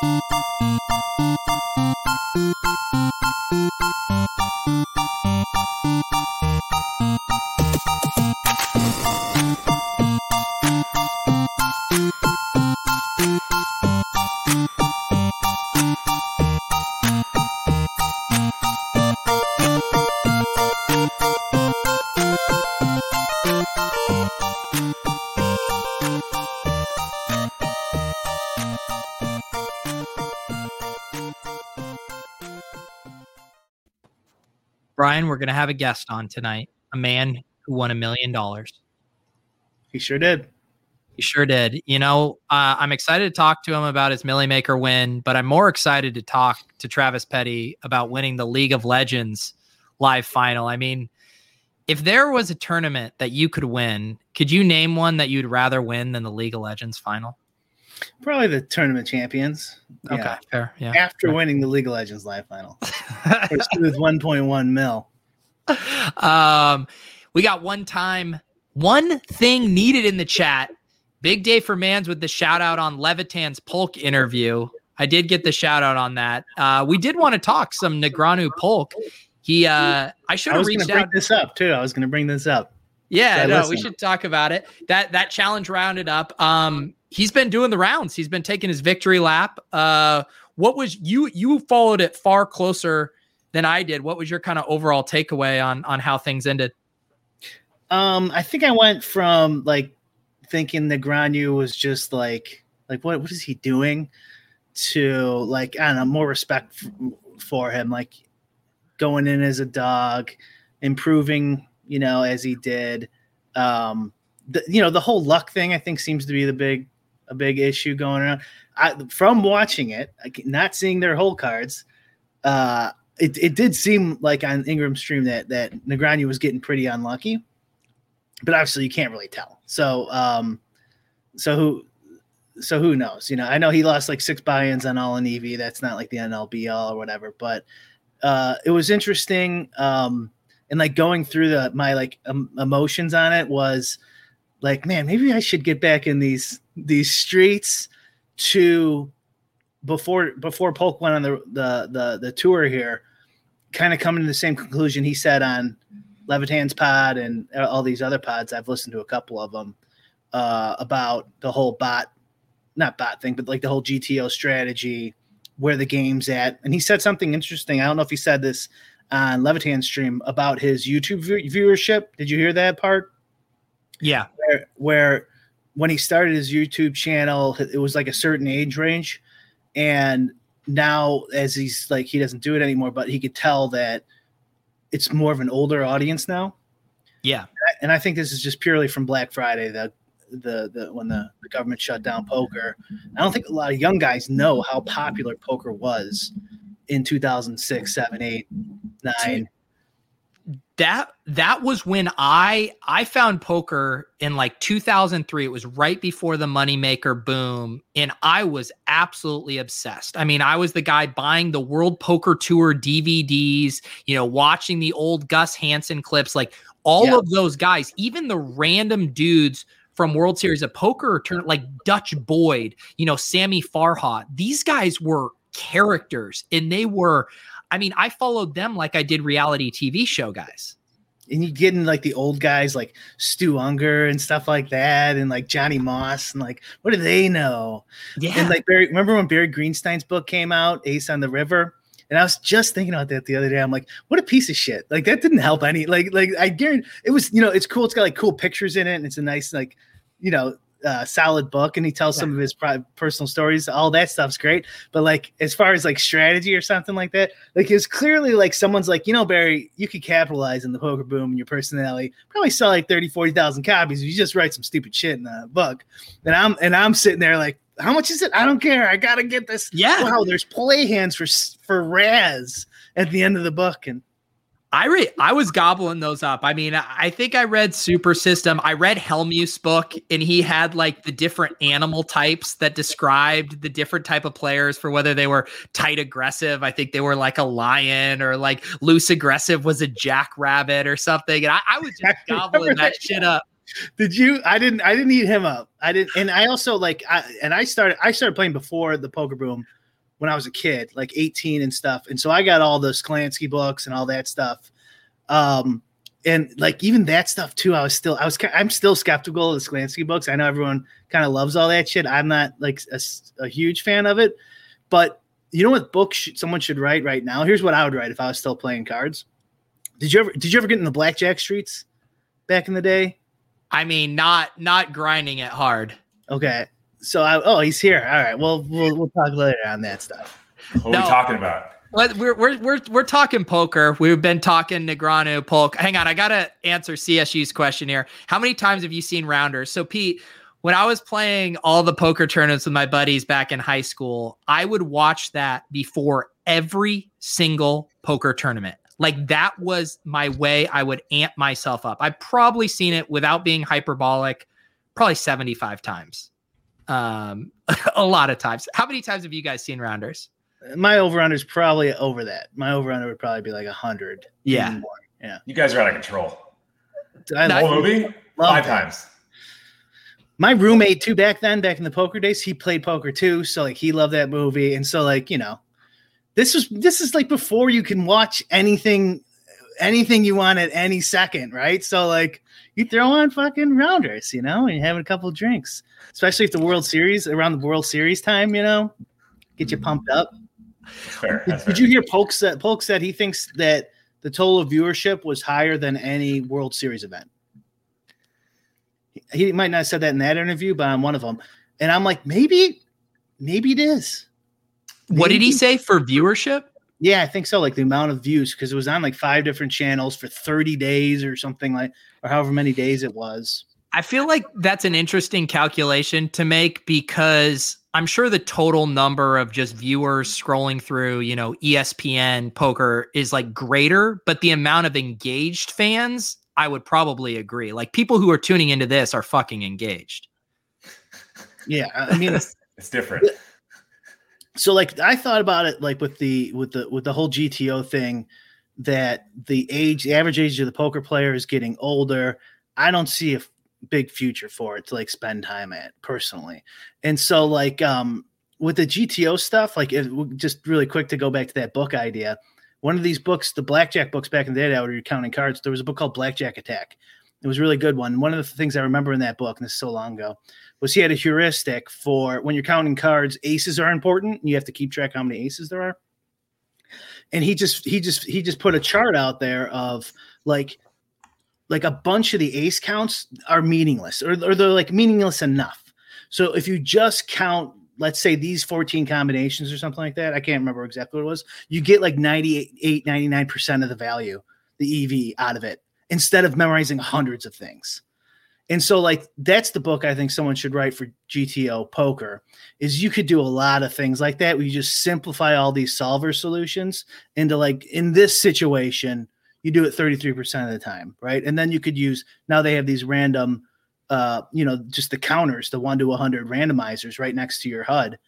Thank you. Brian, we're going to have a guest on tonight, a man who won a million dollars. He sure did. He sure did. You know, uh, I'm excited to talk to him about his Millie Maker win, but I'm more excited to talk to Travis Petty about winning the League of Legends live final. I mean, if there was a tournament that you could win, could you name one that you'd rather win than the League of Legends final? Probably the tournament champions. Okay, Yeah. fair. Yeah. After winning the League of Legends live final. with 1.1 mil. um, we got one time, one thing needed in the chat. Big day for Mans with the shout out on Levitan's Polk interview. I did get the shout out on that. Uh, we did want to talk some Negreanu Polk. He, uh, I should have reached out. this up too. I was going to bring this up. Yeah, no, we should talk about it. That that challenge rounded up. Um, he's been doing the rounds. He's been taking his victory lap. Uh, what was you you followed it far closer than I did. What was your kind of overall takeaway on on how things ended? Um, I think I went from like thinking Negreanu was just like like what what is he doing to like I don't know more respect f- for him like going in as a dog, improving you know as he did. Um, the, you know the whole luck thing I think seems to be the big a big issue going around. I, from watching it, not seeing their whole cards, uh, it, it did seem like on Ingram's stream that that Negreanu was getting pretty unlucky but obviously you can't really tell. So, um, so who, so who knows? You know, I know he lost like six buy-ins on all in EV. That's not like the NLB all or whatever, but uh, it was interesting. Um, and like going through the my like um, emotions on it was like, man, maybe I should get back in these these streets to before before Polk went on the the the, the tour here, kind of coming to the same conclusion he said on Levitan's pod and all these other pods. I've listened to a couple of them uh, about the whole bot, not bot thing, but like the whole GTO strategy, where the game's at. And he said something interesting. I don't know if he said this on Levitan's stream about his YouTube view- viewership. Did you hear that part? Yeah, Where, where when he started his YouTube channel, it was like a certain age range. And now, as he's like, he doesn't do it anymore, but he could tell that it's more of an older audience now yeah, and I think this is just purely from Black Friday, the the, the when the, the government shut down poker. I don't think a lot of young guys know how popular poker was in 2006, 7, 8, 9. That that was when I I found poker in like 2003. It was right before the moneymaker boom, and I was absolutely obsessed. I mean, I was the guy buying the World Poker Tour DVDs, you know, watching the old Gus Hansen clips, like all Yeah. of those guys, even the random dudes from World Series of Poker, turn like Dutch Boyd, you know, Sammy Farha. These guys were characters, and they were. I mean, I followed them like I did reality TV show guys. And you get in like the old guys like Stu Ungar and stuff like that, and like Johnny Moss, and like what do they know? Yeah. And like Barry, remember when Barry Greenstein's book came out, Ace on the River? And I was just thinking about that the other day. I'm like, what a piece of shit! Like that didn't help any. Like, like I guarantee it was. You know, it's cool. It's got like cool pictures in it, and it's a nice like, you know, uh, solid book. And he tells some of his pri- personal stories. All that stuff's great. But like, as far as like strategy or something like that, like it's clearly like someone's like, you know, Barry, you could capitalize in the poker boom and your personality. Probably sell like 30, 40,000 copies if you just write some stupid shit in the book. And I'm and I'm sitting there like, how much is it? I don't care. I gotta get this. Yeah. Wow, there's play hands for for Razz at the end of the book, and I re- I was gobbling those up. I mean, I think I read Super System. I read Hellmuth's book, and he had like the different animal types that described the different type of players for whether they were tight aggressive. I think they were like a lion, or like loose aggressive was a jackrabbit or something. And I, I was just gobbling that shit up. Did you? I didn't. I didn't eat him up. I didn't. And I also like. I and I started. I started playing before the poker boom when I was a kid, like 18 and stuff. And so I got all those Sklansky books and all that stuff. Um, and like even that stuff too, I was still, I was, I'm still skeptical of the Sklansky books. I know everyone kind of loves all that shit. I'm not like a, a huge fan of it, but you know what book sh- someone should write right now? Here's what I would write if I was still playing cards. Did you ever, did you ever get in the blackjack streets back in the day? I mean, not, not grinding it hard. Okay. So I, oh, he's here. All right. Well, we'll we'll talk later on that stuff. What are we talking about? We're, we're, we're, we're talking poker. We've been talking Negreanu, Polk. Hang on. I got to answer CSU's question here. How many times have you seen Rounders? So, Pete, when I was playing all the poker tournaments with my buddies back in high school, I would watch that before every single poker tournament. Like that was my way I would amp myself up. I've probably seen it without being hyperbolic, probably 75 times um, a lot of times. How many times have you guys seen Rounders? My over under is probably over that. My over under would probably be like a hundred. Yeah, yeah. You guys are out of control. I the whole movie five that. times. My roommate too back then, back in the poker days, he played poker too. So like he loved that movie, and so like you know, this was this is like before you can watch anything, anything you want at any second, right? So like you throw on fucking rounders, you know, and you're having a couple drinks, especially if the World Series around the World Series time, you know, get you pumped up. Fair, did, did you hear Polk said Polk said he thinks that the total viewership was higher than any World Series event. He, he might not have said that in that interview, but on one of them. And I'm like, maybe, maybe it is. Maybe. What did he say for viewership? Yeah, I think so. Like the amount of views, because it was on like five different channels for 30 days or something like, or however many days it was. I feel like that's an interesting calculation to make because I'm sure the total number of just viewers scrolling through, you know, ESPN poker is like greater, but the amount of engaged fans, I would probably agree. Like people who are tuning into this are fucking engaged. Yeah, I mean, it's, it's different so like I thought about it like with the with the with the whole GTO thing that the age the average age of the poker player is getting older. I don't see a big future for it to like spend time at personally. And so like um with the GTO stuff, like it, just really quick to go back to that book idea. One of these books, the blackjack books back in the day, I would counting cards. There was a book called Blackjack Attack. It was a really good one. One of the things I remember in that book, and this is so long ago, was he had a heuristic for when you're counting cards, aces are important. You have to keep track how many aces there are. And he just he just he just put a chart out there of like like a bunch of the ace counts are meaningless or, or they're like meaningless enough. So if you just count let's say these 14 combinations or something like that, I can't remember exactly what it was, you get like 98, 99% of the value, the EV out of it instead of memorizing hundreds of things. And so like that's the book I think someone should write for GTO poker is you could do a lot of things like that where you just simplify all these solver solutions into like in this situation you do it 33% of the time, right? And then you could use now they have these random uh you know just the counters, the 1 to 100 randomizers right next to your HUD.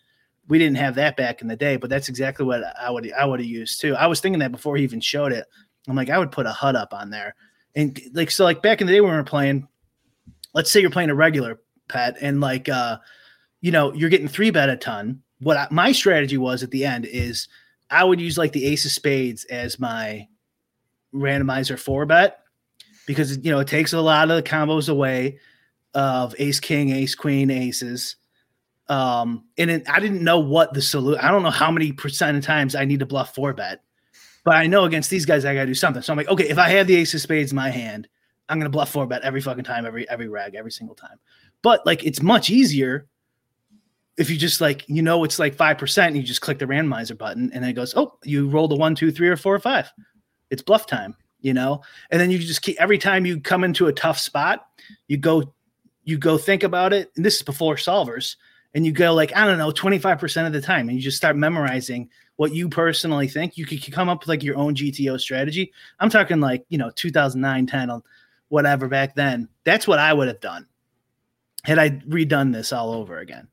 We didn't have that back in the day, but that's exactly what I would I would have used too. I was thinking that before he even showed it. I'm like I would put a HUD up on there and like so like back in the day when we were playing let's say you're playing a regular pet and like uh you know you're getting three bet a ton. What I, my strategy was at the end is i would use like the ace of spades as my randomizer four bet because you know it takes a lot of the combos away of ace king ace queen aces. Um and it, i didn't know what the solution i don't know how many percent of times i need to bluff four bet but I know against these guys, I got to do something. So I'm like, okay, if I have the ace of spades in my hand, I'm gonna bluff four bet every fucking time, every every rag, every single time. But like, it's much easier if you just like you know it's like five percent. You just click the randomizer button, and then it goes, oh, you rolled a one, two, three, or four or five. It's bluff time, you know. And then you just keep every time you come into a tough spot, you go, you go think about it. And this is before solvers and you go like I don't know, 25% of the time, and you just start memorizing what you personally think. You could come up with like your own GTO strategy. I'm talking like, you know, 2009, 10, whatever back then. That's what I would have done had I redone this all over again.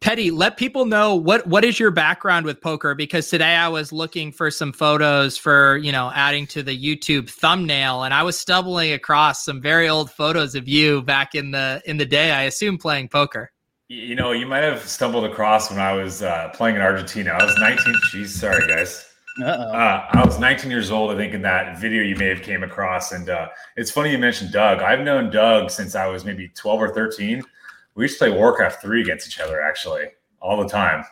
Petty, let people know what what is your background with poker because today I was looking for some photos for, you know, adding to the YouTube thumbnail and I was stumbling across some very old photos of you back in the in the day I assume playing poker. You know, you might have stumbled across when I was uh, playing in Argentina. I was 19. Jeez, sorry guys. Uh, I was 19 years old, I think, in that video you may have came across. And uh, it's funny you mentioned Doug. I've known Doug since I was maybe 12 or 13 we used to play Warcraft 3 against each other actually all the time.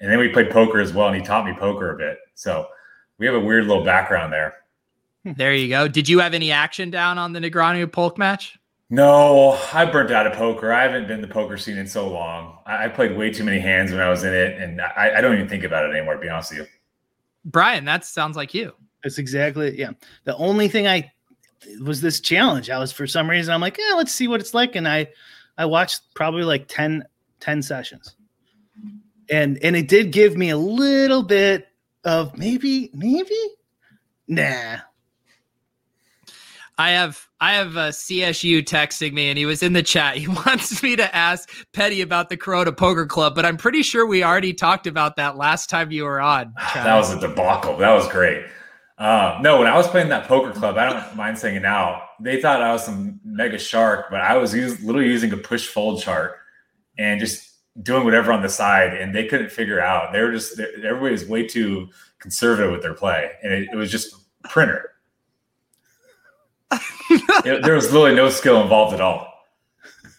And then we played poker as well, and he taught me poker a bit. So we have a weird little background there. There you go. Did you have any action down on the Negreanu Polk match? No, I burnt out of poker. I haven't been the poker scene in so long. I, I played way too many hands when I was in it, and I, I, don't even think about it anymore. To be honest with you, Brian, that sounds like you. That's exactly yeah. The only thing I was this challenge. I was for some reason I'm like, yeah, let's see what it's like, and I I watched probably like 10, 10 sessions. And and it did give me a little bit of maybe, maybe, nah. I have I have a CSU texting me and he was in the chat. He wants me to ask Petty about the Corona Poker Club, but I'm pretty sure we already talked about that last time you were on. That was a debacle. That was great. Uh, no, when I was playing that poker club, I don't mind saying it now. They thought I was some mega shark, but I was use, literally using a push fold chart and just doing whatever on the side, and they couldn't figure out. They were just everybody was way too conservative with their play, and it, it was just printer. It, there was literally no skill involved at all.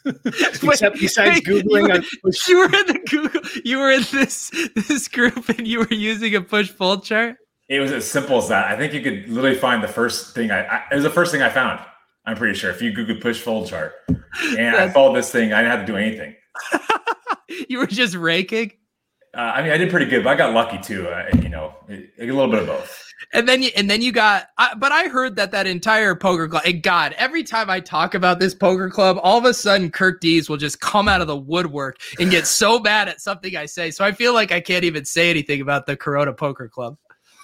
Except besides googling, you were, you were in the Google, you were in this this group, and you were using a push pull chart. It was as simple as that. I think you could literally find the first thing I, I it was the first thing I found. I'm pretty sure if you Google push fold chart, and I followed this thing, I didn't have to do anything. you were just raking. Uh, I mean, I did pretty good, but I got lucky too. Uh, you know, a little bit of both. And then you, and then you got, uh, but I heard that that entire poker club. And God, every time I talk about this poker club, all of a sudden Kirk Dees will just come out of the woodwork and get so mad at something I say. So I feel like I can't even say anything about the Corona Poker Club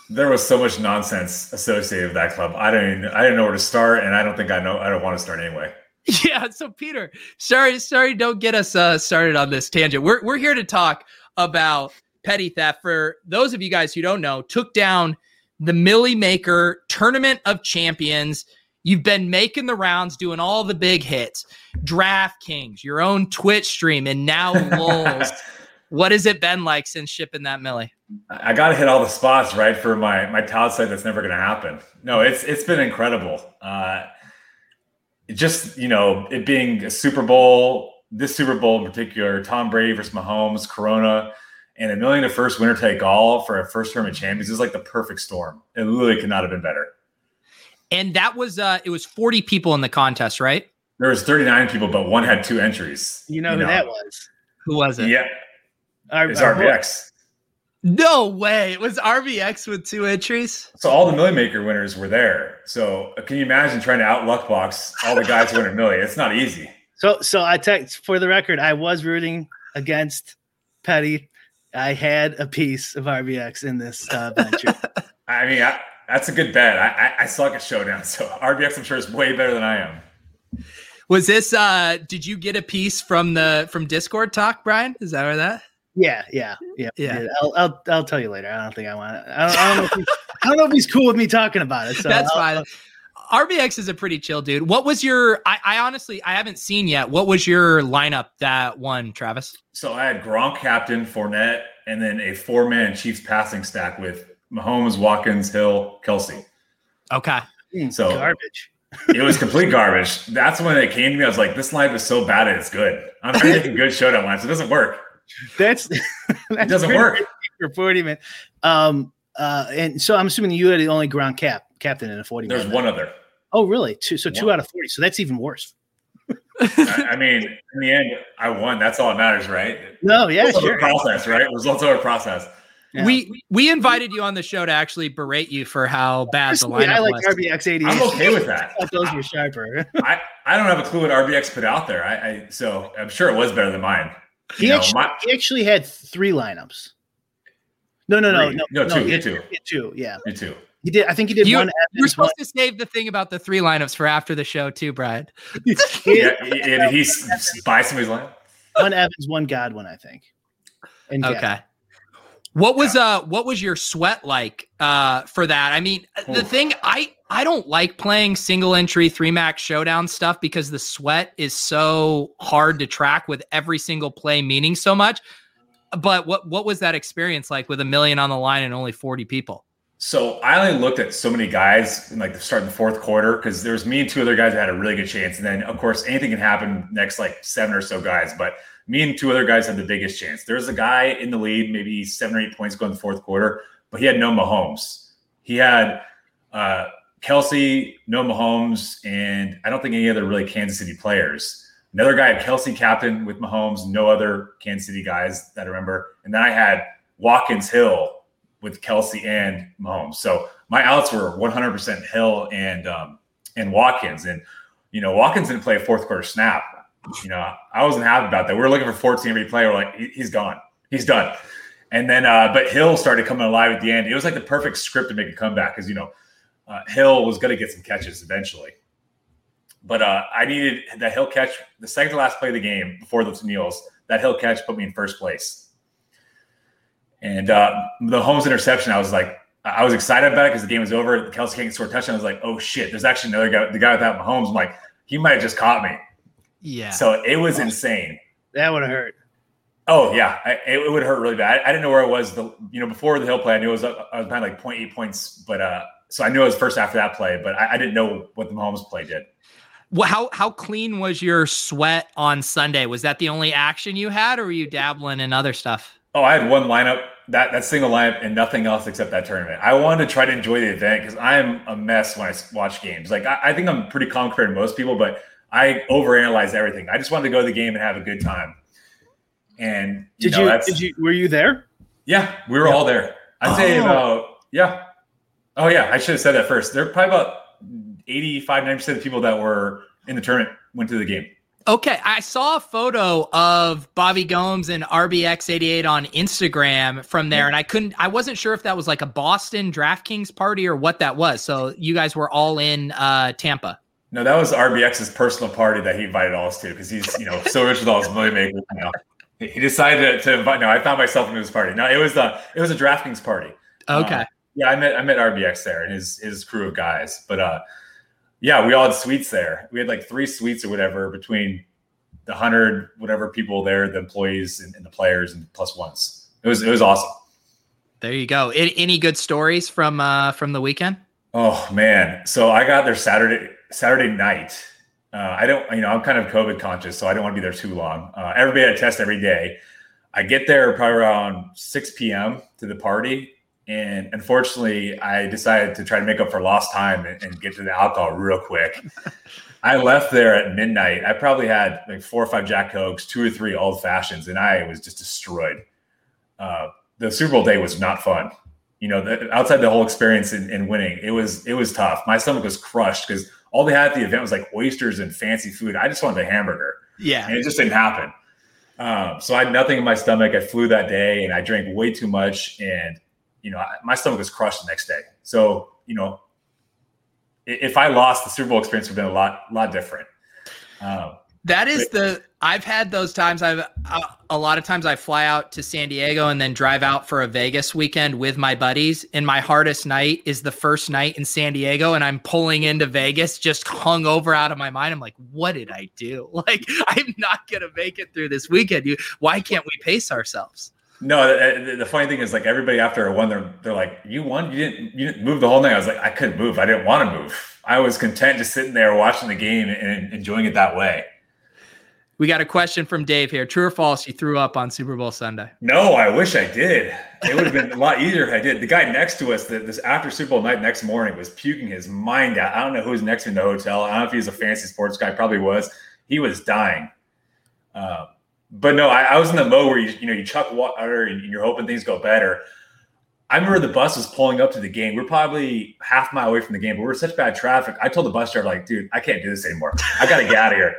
there was so much nonsense associated with that club. I didn't I didn't know where to start, and I don't think I know I don't want to start anyway. Yeah. So Peter, sorry, sorry, don't get us uh, started on this tangent. We're we're here to talk about petty theft. For those of you guys who don't know, took down the Milly Maker Tournament of Champions. You've been making the rounds, doing all the big hits, DraftKings, your own Twitch stream, and now Lulz. what has it been like since shipping that Milly? I got to hit all the spots right for my my tout site. That's never going to happen. No, it's it's been incredible. Uh, just you know, it being a Super Bowl, this Super Bowl in particular, Tom Brady versus Mahomes, Corona, and a million to first winner take all for a first tournament champions is like the perfect storm. It literally could not have been better. And that was uh it was 40 people in the contest, right? There was 39 people, but one had two entries. You know you who know. that was? Who was it? Yeah. Our, it's our RBX. No way. It was RBX with two entries. So all the Milly Maker winners were there. So uh, can you imagine trying to out luck box all the guys who win a Milly? It's not easy. So so I text for the record, I was rooting against Petty. I had a piece of RBX in this uh, venture. I mean, I, that's a good bet. I, I, I suck at showdown, so RBX I'm sure is way better than I am. Was this? uh Did you get a piece from the from Discord talk, Brian? Is that where that? Yeah, yeah, yeah, yeah. I'll, I'll, I'll tell you later. I don't think I want it. I don't, I don't, know, if I don't know if he's cool with me talking about it. So That's I'll, fine. RBX is a pretty chill dude. What was your? I, I, honestly I haven't seen yet. What was your lineup that one, Travis? So I had Gronk captain, Fournette, and then a four man Chiefs passing stack with Mahomes, Watkins, Hill, Kelce. Okay. Hmm, so garbage. it was complete garbage. That's when it came to me. I was like, this lineup is so bad it's good. I'm making good showdown lines. It doesn't work. That's, that's it doesn't work for 40 man. Um, uh, and so I'm assuming you are the only ground cap captain in a 40. There's one other. Oh, really? Two. So one. two out of 40. So that's even worse. I, I, mean, in the end, I won. That's all that matters, right? No, yeah, sure. Process, right? Results over process. Yeah. We we invited you on the show to actually berate you for how bad the lineup I like was. RBX 80. I'm okay with that. those were sharper. I, I don't have a clue what RBX put out there. I, I so I'm sure it was better than mine. He, actually, know, my, he actually had three lineups. No, no, no, no, no, no, two, he had, two, two, yeah, me too. He did. I think he did you, one. You're supposed one. to save the thing about the three lineups for after the show, too, Brian. yeah, and he buy somebody's line. One Evans, one Godwin, I think. And okay. What was uh what was your sweat like uh for that? I mean, the thing I I don't like playing single entry three max showdown stuff because the sweat is so hard to track with every single play meaning so much. But what what was that experience like with a million on the line and only 40 people? So I only looked at so many guys in like the start the fourth quarter because there was me and two other guys that had a really good chance. And then of course anything can happen next like seven or so guys. But me and two other guys had the biggest chance. There's a guy in the lead, maybe seven or eight points going the fourth quarter, but he had no Mahomes. He had uh, Kelce, no Mahomes, and I don't think any other really Kansas City players. Another guy had Kelce captain with Mahomes, no other Kansas City guys that I remember. And then I had Watkins Hill with Kelce and Mahomes. So my outs were 100% Hill and um, and Watkins. And you know, Watkins didn't play a fourth quarter snap you know, I wasn't happy about that. We were looking for 14 every play. We're like, he's gone. He's done. And then, uh, but Hill started coming alive at the end. It was like the perfect script to make a comeback because, you know, uh, Hill was going to get some catches eventually. But uh, I needed that Hill catch, the second to last play of the game before the kneels, that Hill catch put me in first place. And uh, the Holmes interception, I was like, I was excited about it because the game was over. Kelce can't score a touchdown. I was like, oh shit, there's actually another guy, the guy without Mahomes. I'm like, he might have just caught me. Yeah. So it was insane. That would have hurt. Oh yeah, I, it would hurt really bad. I, I, didn't know where I was. The you know before the hill play, I knew it was I was behind like 0.8 points, but uh, so I knew it was first after that play, but I, I didn't know what the Mahomes play did. Well, how how clean was your sweat on Sunday? Was that the only action you had, or were you dabbling in other stuff? Oh, I had one lineup that that single lineup and nothing else except that tournament. I wanted to try to enjoy the event because I am a mess when I watch games. Like I, I think I'm pretty calm compared to most people, but I overanalyze everything. I just wanted to go to the game and have a good time. And you did know, you did you were you there? Yeah, we were yeah. all there. I'd oh. say about yeah. Oh yeah, I should have said that first. There are probably about 85, 90% of people that were in the tournament went to the game. Okay, I saw a photo of Bobby Gomes and RBX88 on Instagram from there, and I couldn't, I wasn't sure if that was like a Boston DraftKings party or what that was. So you guys were all in uh, Tampa. No, that was RBX's personal party that he invited all us to because he's, you know, so rich with all his million makers. You know, he decided to, invite. No, I found myself in his party. No, it was the it was a DraftKings party. Okay. Uh, yeah, I met I met RBX there and his his crew of guys. But uh, yeah, we all had suites there. We had like three suites or whatever between the hundred whatever people there, the employees and, and the players, and plus ones. It was it was awesome. There you go. Any good stories from uh from the weekend? Oh man, so I got there Saturday Saturday night. Uh, I don't, you know, I'm kind of COVID conscious, so I don't want to be there too long. Uh, everybody had a test every day. I get there probably around 6 p.m. to the party. And unfortunately, I decided to try to make up for lost time and, and get to the alcohol real quick. I left there at midnight. I probably had like four or five Jack Cokes, two or three old fashions, and I was just destroyed. Uh, the Super Bowl day was not fun. You know, the, outside the whole experience in, in winning, it was it was tough. My stomach was crushed because all they had at the event was like oysters and fancy food. I just wanted a hamburger. Yeah. And it just didn't happen. Um, so I had nothing in my stomach. I flew that day and I drank way too much. And, you know, my stomach was crushed the next day. So, you know, if I lost, the Super Bowl experience would have been a lot, lot different. Um, that is the I've had those times. I've uh, a lot of times I fly out to San Diego and then drive out for a Vegas weekend with my buddies. And my hardest night is the first night in San Diego, and I'm pulling into Vegas just hung over out of my mind. I'm like, what did I do? Like, I'm not gonna make it through this weekend. You, why can't we pace ourselves? No, the, the, funny thing is, like everybody after I won, they're they're like, "You won? You didn't? You didn't move the whole night?" I was like, "I couldn't move. I didn't want to move. I was content just sitting there watching the game and enjoying it that way." We got a question from Dave here. True or false? You threw up on Super Bowl Sunday. No, I wish I did. It would have been a lot easier if I did. The guy next to us, the, this after Super Bowl night next morning, was puking his mind out. I don't know who was next in the hotel. I don't know if he was a fancy sports guy. Probably was. He was dying. Um, but no, I, I, was in the mode where you you know you chuck water and you're hoping things go better. I remember the bus was pulling up to the game. We're probably half mile away from the game, but we're such bad traffic. I told the bus driver, like, dude, I can't do this anymore. I got to get out of here.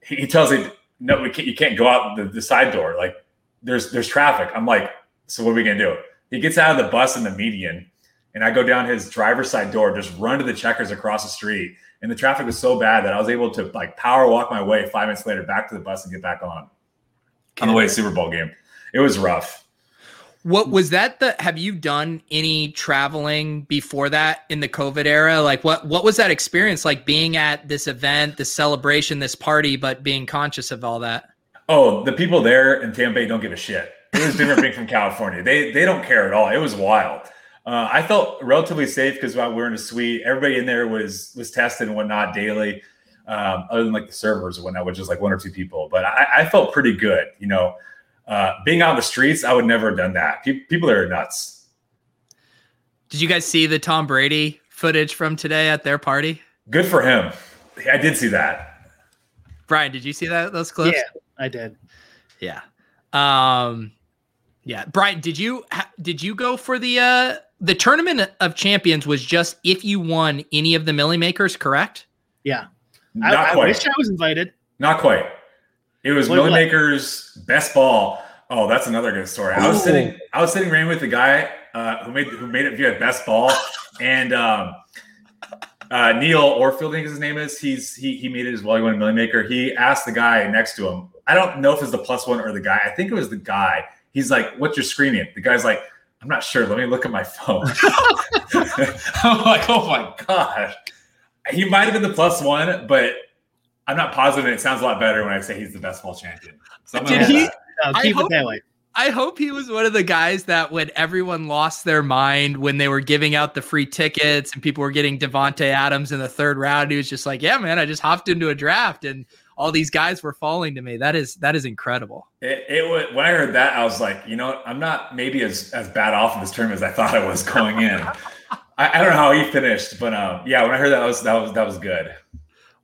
he tells me, no, we can't, you can't go out the, the side door. Like there's there's traffic. I'm like, so what are we gonna do? He gets out of the bus in the median, and I go down his driver's side door, just run to the checkers across the street. And the traffic was so bad that I was able to like power walk my way five minutes later back to the bus and get back on on the way to Super Bowl game. It was rough. What was that the have you done any traveling before that in the COVID era? Like what what was that experience like being at this event, this celebration, this party, but being conscious of all that? Oh, the people there in Tampa Bay don't give a shit. It was different being from California. They they don't care at all. It was wild. Uh, I felt relatively safe because while we were in a suite, everybody in there was was tested and whatnot daily, um, other than like the servers or whatnot, which is like one or two people. But I, I felt pretty good. You know, uh, being out in the streets, I would never have done that. Pe- people are nuts. Did you guys see the Tom Brady footage from today at their party? Good for him. I did see that. Brian, did you see that those clips? Yeah, I did. Yeah. Um yeah, Brian, did you ha- did you go for the uh the tournament of champions was just if you won any of the Milly Makers, correct? Yeah. Not I, quite. I wish I was invited. Not quite. It was what? Maker's best ball. Oh, that's another good story. I was sitting, I was sitting right with the guy uh, who made who made it via best ball, and um, uh, Neil Orfield, I think his name is. He's he he made it as well. He won a Millie Maker. He asked the guy next to him. I don't know if it's the plus one or the guy. I think it was the guy. He's like, "What's your screen name?" The guy's like, "I'm not sure. Let me look at my phone." I'm like, "Oh my gosh." He might have been the plus one, but I'm not positive. and It sounds a lot better when I say he's the best ball champion. So I'm Did he- that. No, I keep hope- that way. I hope he was one of the guys that when everyone lost their mind when they were giving out the free tickets and people were getting Davante Adams in the third round, he was just like, "Yeah, man, I just hopped into a draft and all these guys were falling to me." That is that is incredible. It, it was when I heard that, I was like, you know, what? I'm not maybe as as bad off in this term as I thought I was going in. I, I don't know how he finished, but um, yeah, when I heard that, was that was that was good.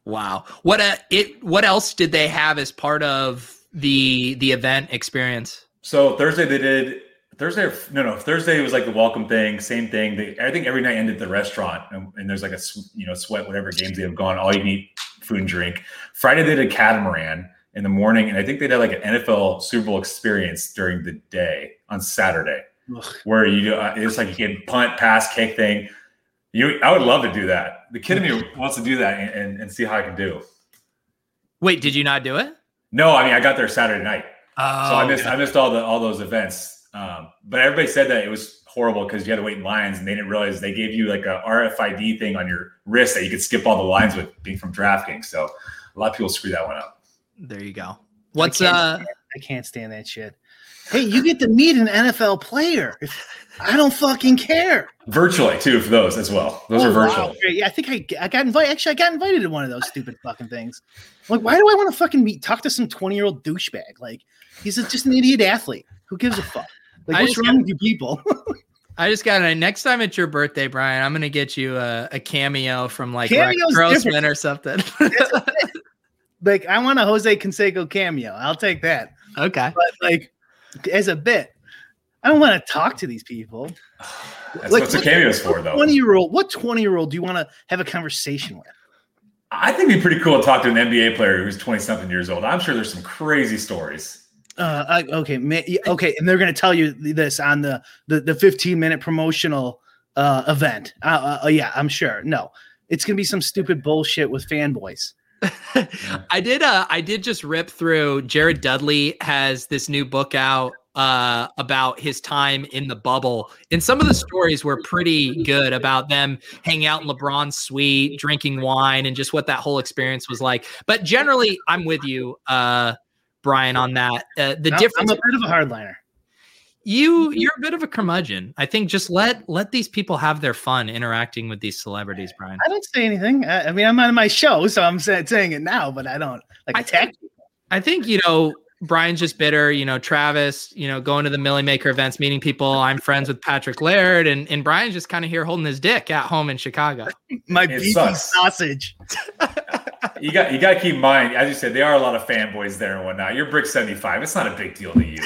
Wow. What uh, it what else did they have as part of the the event experience? So Thursday they did Thursday. No, no, Thursday was like the welcome thing, same thing. They, I think every night ended at the restaurant, and, and there's like a you know sweat whatever games they have gone, all you can eat food and drink. Friday they did catamaran in the morning, and I think they did like an NFL Super Bowl experience during the day on Saturday. Ugh. where you uh, it's like you can punt, pass, kick thing. You, I would love to do that. The kid in me wants to do that and, and, and see how I can do. Wait, did you not do it? No, I mean I got there Saturday night, Oh, so I missed I missed all the all those events. Um, but everybody said that it was horrible because you had to wait in lines, and they didn't realize they gave you like a RFID thing on your wrist that you could skip all the lines with being from DraftKings. So a lot of people screw that one up. There you go. What's I uh I can't stand that shit. Hey, you get to meet an NFL player. I don't fucking care. Virtually too for those as well. Those Oh, are virtual. wow. Yeah, I think I, I got invited. Actually, I got invited to one of those stupid fucking things. Like, why do I want to fucking meet, talk to some 20 year old douchebag? Like, he's a, just an idiot athlete. Who gives a fuck? Like, I what's just wrong with you people? I just got it. Next time it's your birthday, Brian, I'm gonna get you a, a cameo from like Rex Cameo's Grossman different. or something. like, I want a Jose Canseco cameo. I'll take that. okay. But like, as a bit, I don't want to talk to these people. That's Like, what the cameos for, though. 20 year old, what 20 year old do you want to have a conversation with? I think it'd be pretty cool to talk to an NBA player who's 20 something years old. I'm sure there's some crazy stories. Uh, I, okay, okay, and they're going to tell you this on the the, the 15 minute promotional uh, event. Uh, uh, yeah, I'm sure. No, it's going to be some stupid bullshit with fanboys. I did uh I did just rip through Jared Dudley has this new book out uh about his time in the bubble and some of the stories were pretty good about them hanging out in LeBron's suite drinking wine and just what that whole experience was like. But generally I'm with you uh Brian on that. Uh, the I'm- difference I'm a bit of a hardliner. You mm-hmm. you're a bit of a curmudgeon I think just let let these people have their fun interacting with these celebrities Brian I don't say anything. I, I mean, I'm on my show, so I'm say, saying it now, but I don't like I attack. think- I think, you know, Brian's just bitter, you know, Travis, you know, going to the Millie Maker events, meeting people. I'm friends with Patrick Laird, and, and Brian's just kind of here holding his dick at home in Chicago. my beefy sausage. You got you got to keep in mind, as you said, there are a lot of fanboys there and whatnot. You're Brick 75. It's not a big deal to you.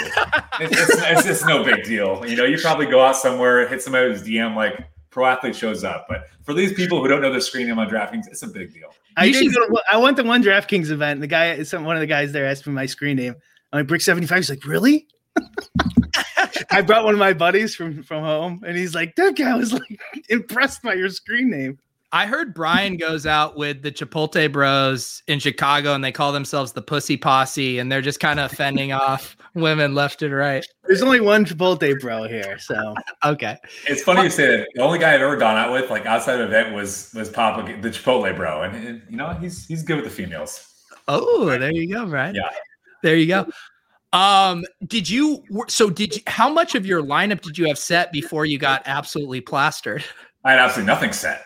It's, it's, it's, it's no big deal. You know, you probably go out somewhere, hit somebody with his DM, like, pro athlete shows up. But for these people who don't know the screen name on DraftKings, it's a big deal. I did go to, I went to one DraftKings event. The guy, some one of the guys there asked me my screen name. I'm like Brick 75. He's like, really? I brought one of my buddies from from home, and he's like, that guy was like impressed by your screen name. I heard Brian goes out with the Chipotle Bros in Chicago, and they call themselves the Pussy Posse, and they're just kind of fending off women left and right. There's only one Chipotle Bro here, so okay. It's funny you say that. The only guy I've ever gone out with, like outside of event, was was Papa, the Chipotle Bro, and, and you know he's he's good with the females. Oh, there you go, Brian. Yeah, there you go. Um, did you so did you how much of your lineup did you have set before you got absolutely plastered? I had absolutely nothing set.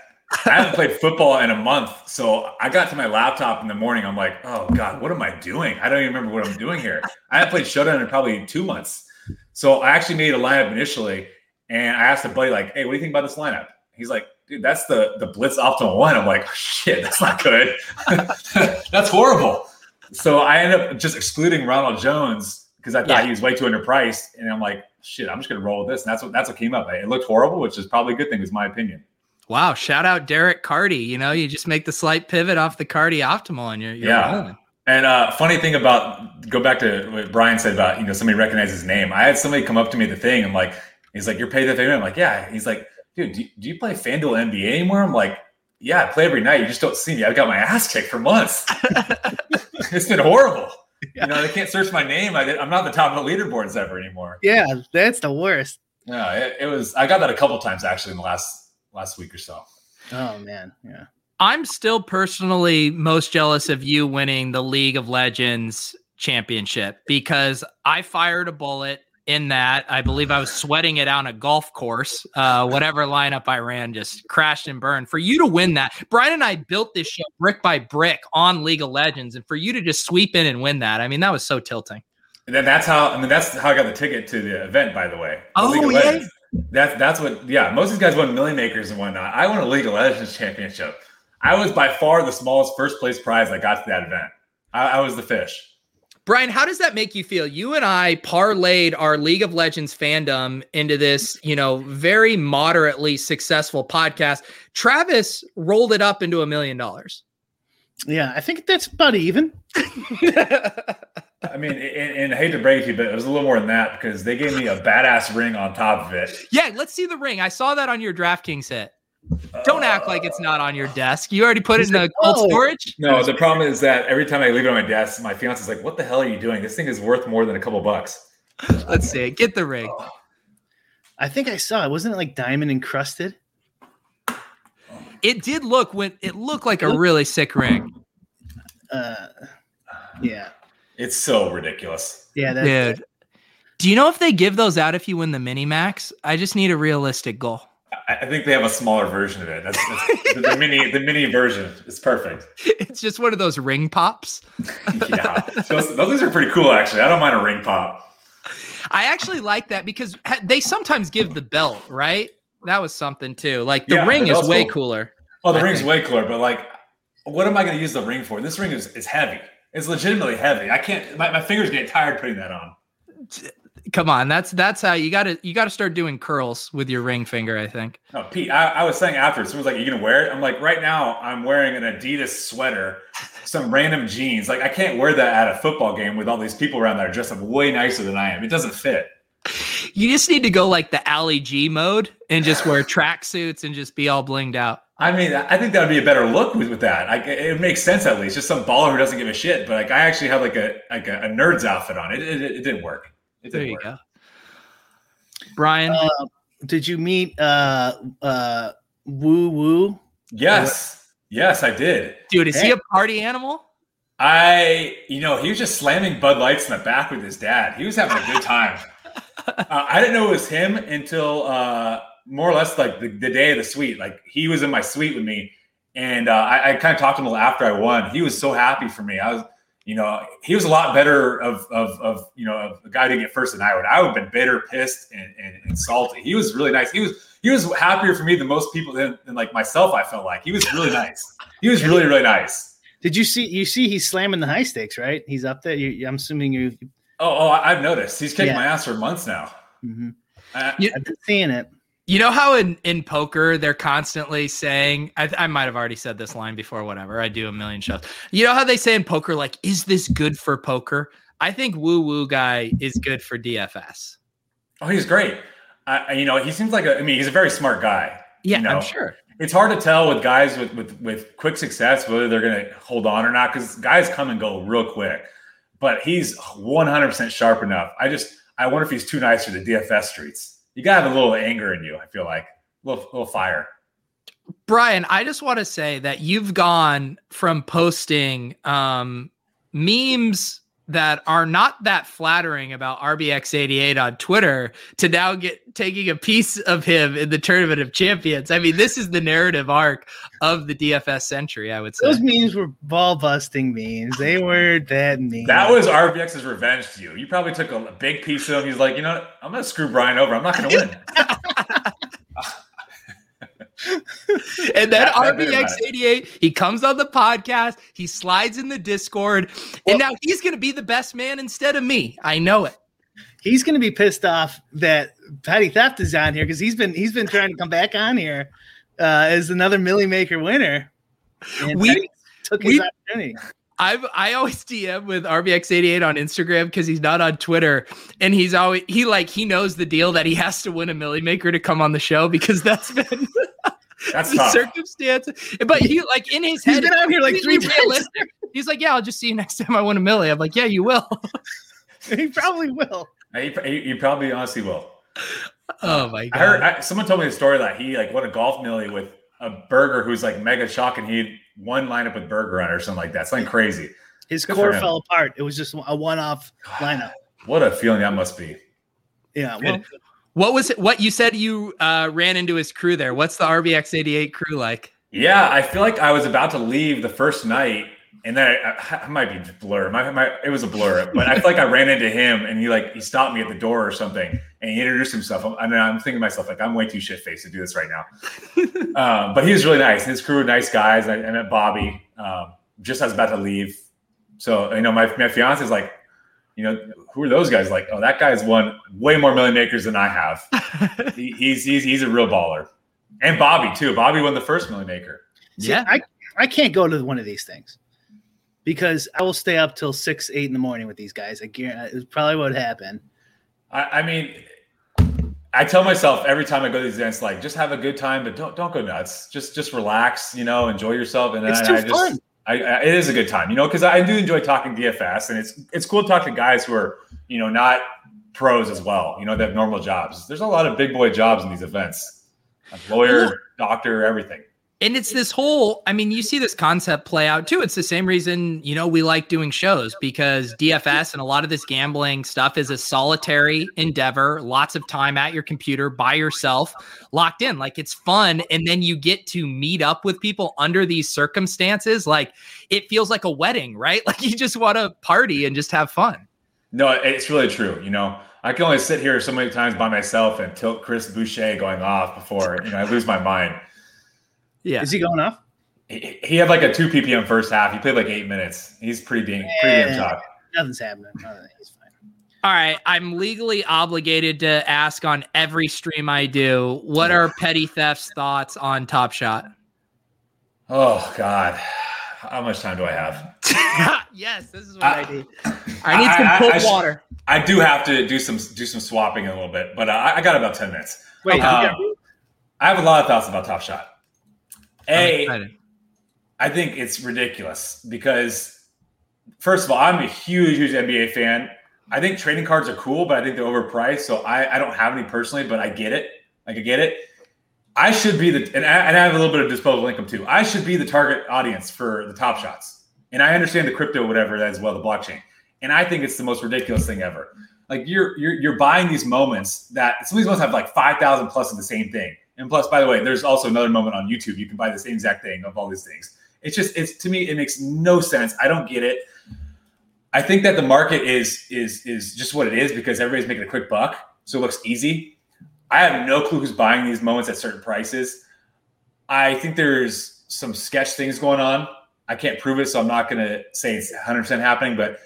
I haven't played football in a month. So I got to my laptop in the morning. I'm like, oh God, what am I doing? I don't even remember what I'm doing here. I haven't played Showdown in probably two months. So I actually made a lineup initially and I asked a buddy, like, hey, what do you think about this lineup? He's like, dude, that's the the blitz optimal one. I'm like, shit, that's not good. that's horrible. So I ended up just excluding Ronald Jones because I thought yeah. he was way too underpriced. And I'm like, shit, I'm just gonna roll with this. And that's what that's what came up. It looked horrible, which is probably a good thing, is my opinion. Wow, shout out Derek Carty. You know, you just make the slight pivot off the Carty optimal and you're, you're yeah. Rolling. And uh, funny thing about go back to what Brian said about you know somebody recognizes his name. I had somebody come up to me at the thing. I'm like, he's like, you're paid the thing. I'm like, yeah. He's like, dude, do you, do you play FanDuel NBA anymore? I'm like, yeah, I play every night. You just don't see me. I've got my ass kicked for months. it's been horrible. Yeah. You know, they can't search my name. I am not the top of the leaderboards ever anymore. Yeah, that's the worst. Yeah, it, it was. I got that a couple times actually in the last last week or so. Oh man, yeah. I'm still personally most jealous of you winning the League of Legends championship because I fired a bullet in that. I believe I was sweating it on a golf course. Uh, whatever lineup I ran just crashed and burned. For you to win that, Brian and I built this show brick by brick on League of Legends, and for you to just sweep in and win that, I mean, that was so tilting. And then that's how I mean that's how I got the ticket to the event, by the way. The oh yeah. That's that's what yeah. Most of these guys won million makers and whatnot. I won a League of Legends championship. I was by far the smallest first place prize I got to that event. I, I was the fish. Brian, how does that make you feel? You and I parlayed our League of Legends fandom into this, you know, very moderately successful podcast. Travis rolled it up into a million dollars. Yeah, I think that's about even. I mean, and, and, I hate to break it to you, but it was a little more than that because they gave me a badass ring on top of it. Yeah, let's see the ring. I saw that on your DraftKings hit. Don't uh, act like it's not on your desk. You already put it in the cold oh. storage. No, the problem is that every time I leave it on my desk, my fiance's like, "What the hell are you doing? This thing is worth more than a couple bucks." Let's see it. Get the ring. I think I saw it. Wasn't it like diamond encrusted? It did look when it looked like a really sick ring. Uh, yeah. It's so ridiculous. Yeah, dude. Do you know if they give those out if you win the mini max? I just need a realistic goal. I think they have a smaller version of it. That's, that's the, the, mini. The mini version is perfect. It's just one of those ring pops. yeah, those, those things are pretty cool. Actually, I don't mind a ring pop. I actually like that because they sometimes give the belt, right? That was something too. Like the yeah, ring is way cool. cooler. Oh, the I ring's think. way cooler, but like, what am I going to use the ring for? This ring is, is heavy. It's legitimately heavy. I can't. My, my fingers get tired putting that on. Come on, that's that's how you got to you got to start doing curls with your ring finger. I think. No, Pete. I, I was saying after someone's like, "You gonna wear it?" I'm like, right now, I'm wearing an Adidas sweater, some random jeans. Like, I can't wear that at a football game with all these people around that are dressed up way nicer than I am. It doesn't fit. You just need to go like the Ali G mode and just wear tracksuits and just be all blinged out. I mean, I think that would be a better look with, with that. Like, it makes sense at least. Just some baller who doesn't give a shit. But like, I actually have like a like a, a nerd's outfit on. It, it, it didn't work. It didn't there you work. go, Brian. Uh, did you meet uh uh Woo Woo? Yes, yes, I did. Dude, is hey. he a party animal? I, you know, he was just slamming Bud Lights in the back with his dad. He was having a good time. uh, I didn't know it was him until. uh more or less like the, the day of the suite. Like he was in my suite with me, and uh, I, I kind of talked to him after I won. He was so happy for me. I was, you know, he was a lot better of of, of you know of the guy to get first than I would. I would have been bitter, pissed, and, and, and, salty. He was really nice. He was he was happier for me than most people than, than like myself. I felt like he was really nice. He was really really nice. Did you see? You see, he's slamming the high stakes, right? He's up there. You, I'm assuming you. Oh, oh, I've noticed. He's kicking yeah. my ass for months now. Mm-hmm. Uh, I've been seeing it You know how in, in poker they're constantly saying, I, I might have already said this line before, whatever. I do a million shows. You know how they say in poker, like, is this good for poker? I think Woo Woo Guy is good for DFS. Oh, he's great. I, you know, he seems like a, I mean, he's a very smart guy. Yeah, you know? I'm sure. It's hard to tell with guys with, with, with quick success whether they're going to hold on or not because guys come and go real quick. But he's 100% sharp enough. I just, I wonder if he's too nice for the DFS streets you gotta have a little anger in you. I feel like a little, little fire. Brian, I just want to say that you've gone from posting um, memes that are not that flattering about RBX88 on Twitter to now get taking a piece of him in the Tournament of Champions. I mean, this is the narrative arc of the DFS century, I would say. Those memes were ball busting memes. They were that memes. That was RBX's revenge to you. You probably took a big piece of him. He's like, you know, what? I'm going to screw Brian over. I'm not going to win. and then RBX88, he comes on the podcast, he slides in the Discord, and now he's going to be the best man instead of me. I know it. He's going to be pissed off that Petty Theft is on here because he's been he's been trying to come back on here uh, as another Milly Maker winner. And we Petty took his we, opportunity. I've I always DM with RBX88 on Instagram because he's not on Twitter, and he's always he like he knows the deal that he has to win a Milly Maker to come on the show because that's been that's the tough. circumstance. But he like in his head, he's been out here like three times. He's like, yeah, I'll just see you next time I win a Milly. I'm like, yeah, you will. he probably will. Uh, he, he, he, probably honestly will. Oh my god! I heard I, someone told me a story that he like won a golf Milly with a burger who's like mega shock and he one lineup with Bergeron or something like that. Something crazy. His Good core fell apart. It was just a one-off lineup. What a feeling that must be. Yeah. Well, what was it? What you said you uh, ran into his crew there? What's the RBX 88 crew like? Yeah, I feel like I was about to leave the first night and then I, I, might be blur. My, my, it was a blur, but I feel like I ran into him and he like he stopped me at the door or something and he introduced himself. And I'm thinking to myself like I'm way too shit faced to do this right now. um, but he was really nice. His crew were nice guys. I, I met Bobby um, just as about to leave. So you know my my fiance is like, you know, who are those guys? Like, oh, that guy's won way more million Makers than I have. he, he's he's he's a real baller. And Bobby too. Bobby won the first million Maker. Yeah, I I can't go to one of these things because I will stay up till six, eight in the morning with these guys. I guarantee uh, it's probably what happened. I, I, mean, I tell myself every time I go to these events, like just have a good time, but don't don't go nuts. Just just relax, you know, enjoy yourself. And it's too I, I just I, I, it is a good time, you know, because I do enjoy talking DFS, and it's it's cool to talk to guys who are you know not pros as well. You know, they have normal jobs. There's a lot of big boy jobs in these events, lawyer, doctor, everything and it's this whole i mean you see this concept play out too. It's the same reason you know we like doing shows because dfs and a lot of this gambling stuff is a solitary endeavor lots of time at your computer by yourself locked in. Like it's fun and then you get to meet up with people under these circumstances. Like it feels like a wedding right? Like you just want to party and just have fun. No it's really true you know? I can only sit here so many times by myself and tilt Chris Boucher going off before you know I lose my mind. Yeah. Is he going off? He, he had like a two ppm first half. He played like eight minutes. He's pretty dang, pretty damn tough. Nothing's happening. he's fine. All right, I'm legally obligated to ask on every stream I do. What are Petty Theft's thoughts on Top Shot? Oh God, how much time do I have? yes, this is what I, I need. I need some cold I, water. I do have to do some do some swapping a little bit, but uh, I got about ten minutes. Wait, um, I have a lot of thoughts about Top Shot. A, I think it's ridiculous because, first of all, I'm a huge, huge NBA fan. I think trading cards are cool, but I think they're overpriced. So I, I don't have any personally, but I get it. Like I get it. I should be the, and I, and I have a little bit of disposable income too. I should be the target audience for the top shots. And I understand the crypto, whatever that as well, the blockchain. And I think it's the most ridiculous thing ever. Like you're you're you're buying these moments that some of these moments have like five thousand plus of the same thing. And plus, by the way, there's also another moment on YouTube. You can buy the same exact thing of all these things. It's just, it's to me, it makes no sense. I don't get it. I think that the market is is is just what it is because everybody's making a quick buck, so it looks easy. I have no clue who's buying these moments at certain prices. I think there's some sketch things going on. I can't prove it, so I'm not going to say it's 100% happening. But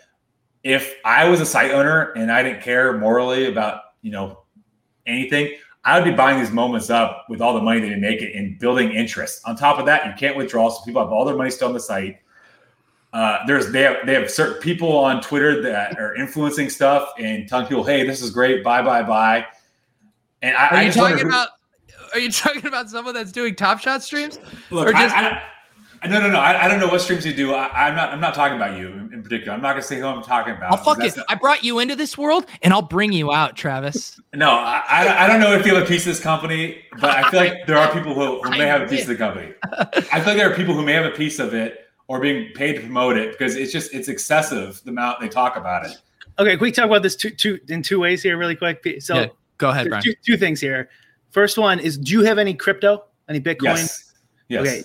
if I was a site owner and I didn't care morally about you know anything, I would be buying these moments up with all the money that they make it and building interest. On top of that, you can't withdraw, so people have all their money still on the site. Uh, there's they have they have certain people on Twitter that are influencing stuff and telling people, "Hey, this is great, buy, buy, buy." And I, are you I talking about? Are you talking about someone that's doing Top Shot streams? Look, or just, I, no, no, no. I, I, don't know what streams you do. I, am not. I'm not talking about you in, in particular. I'm not going to say who I'm talking about. I'll fuck it. Not, I brought you into this world, and I'll bring you out, Travis. no, I, I, don't know if you have a piece of this company, but I feel like there are people who, who may have a piece of the company. I feel like there are people who may have a piece of it or being paid to promote it because it's just it's excessive the amount they talk about it. Okay, can we talk about this two, two in two ways here, really quick? So, yeah, go ahead, Brian. Two, two things here. First one is, do you have any crypto, any Bitcoin? Yes. Yes. Okay.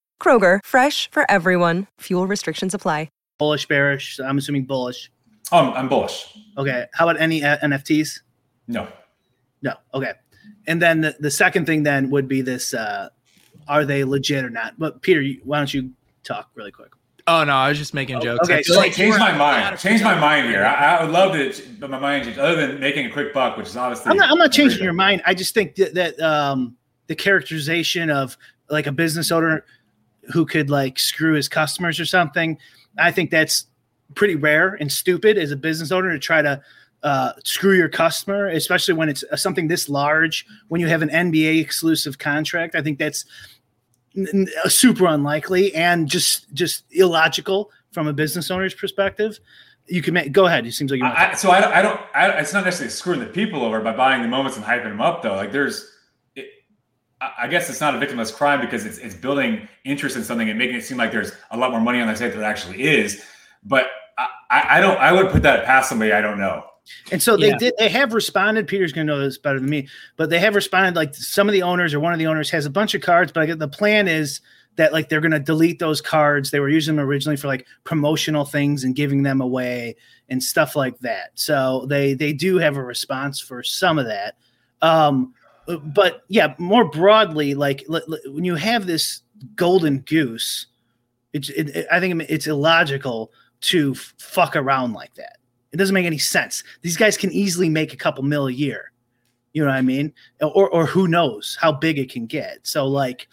Kroger, fresh for everyone. Fuel restrictions apply. Bullish, bearish. I'm assuming bullish. Um, I'm bullish. Okay. How about any uh, NFTs? No. No. Okay. And then the, the second thing then would be this: uh, Are they legit or not? But Peter, why don't you talk really quick? Oh no, I was just making jokes. Okay, so like, change my mind. Change my mind here. I, I, would love to, but my mind changed. Other than making a quick buck, which is obviously, I'm not, I'm not changing your mind. I just think that, that um, the characterization of like a business owner who could like screw his customers or something. I think that's pretty rare and stupid as a business owner to try to uh, screw your customer, especially when it's something this large. When you have an NBA exclusive contract, I think that's n- super unlikely and just just illogical from a business owner's perspective. You can make, go ahead. It seems like you. I, so I, I don't. I, it's not necessarily screwing the people over by buying the moments and hyping them up, though. Like there's I guess it's not a victimless crime because it's it's building interest in something and making it seem like there's a lot more money on the site than there actually is. But I, I don't. I would put that past somebody I don't know. And so they yeah. did. They have responded. Peter's going to know this better than me, but they have responded. Like some of the owners or one of the owners has a bunch of cards, but the plan is that like they're going to delete those cards. They were using them originally for like promotional things and giving them away and stuff like that. So they they do have a response for some of that. Um, but yeah, more broadly, like l- l- when you have this golden goose, it's it, it, I think it's illogical to f- fuck around like that. It doesn't make any sense. These guys can easily make a couple mil a year. You know what I mean? Or or who knows how big it can get. So like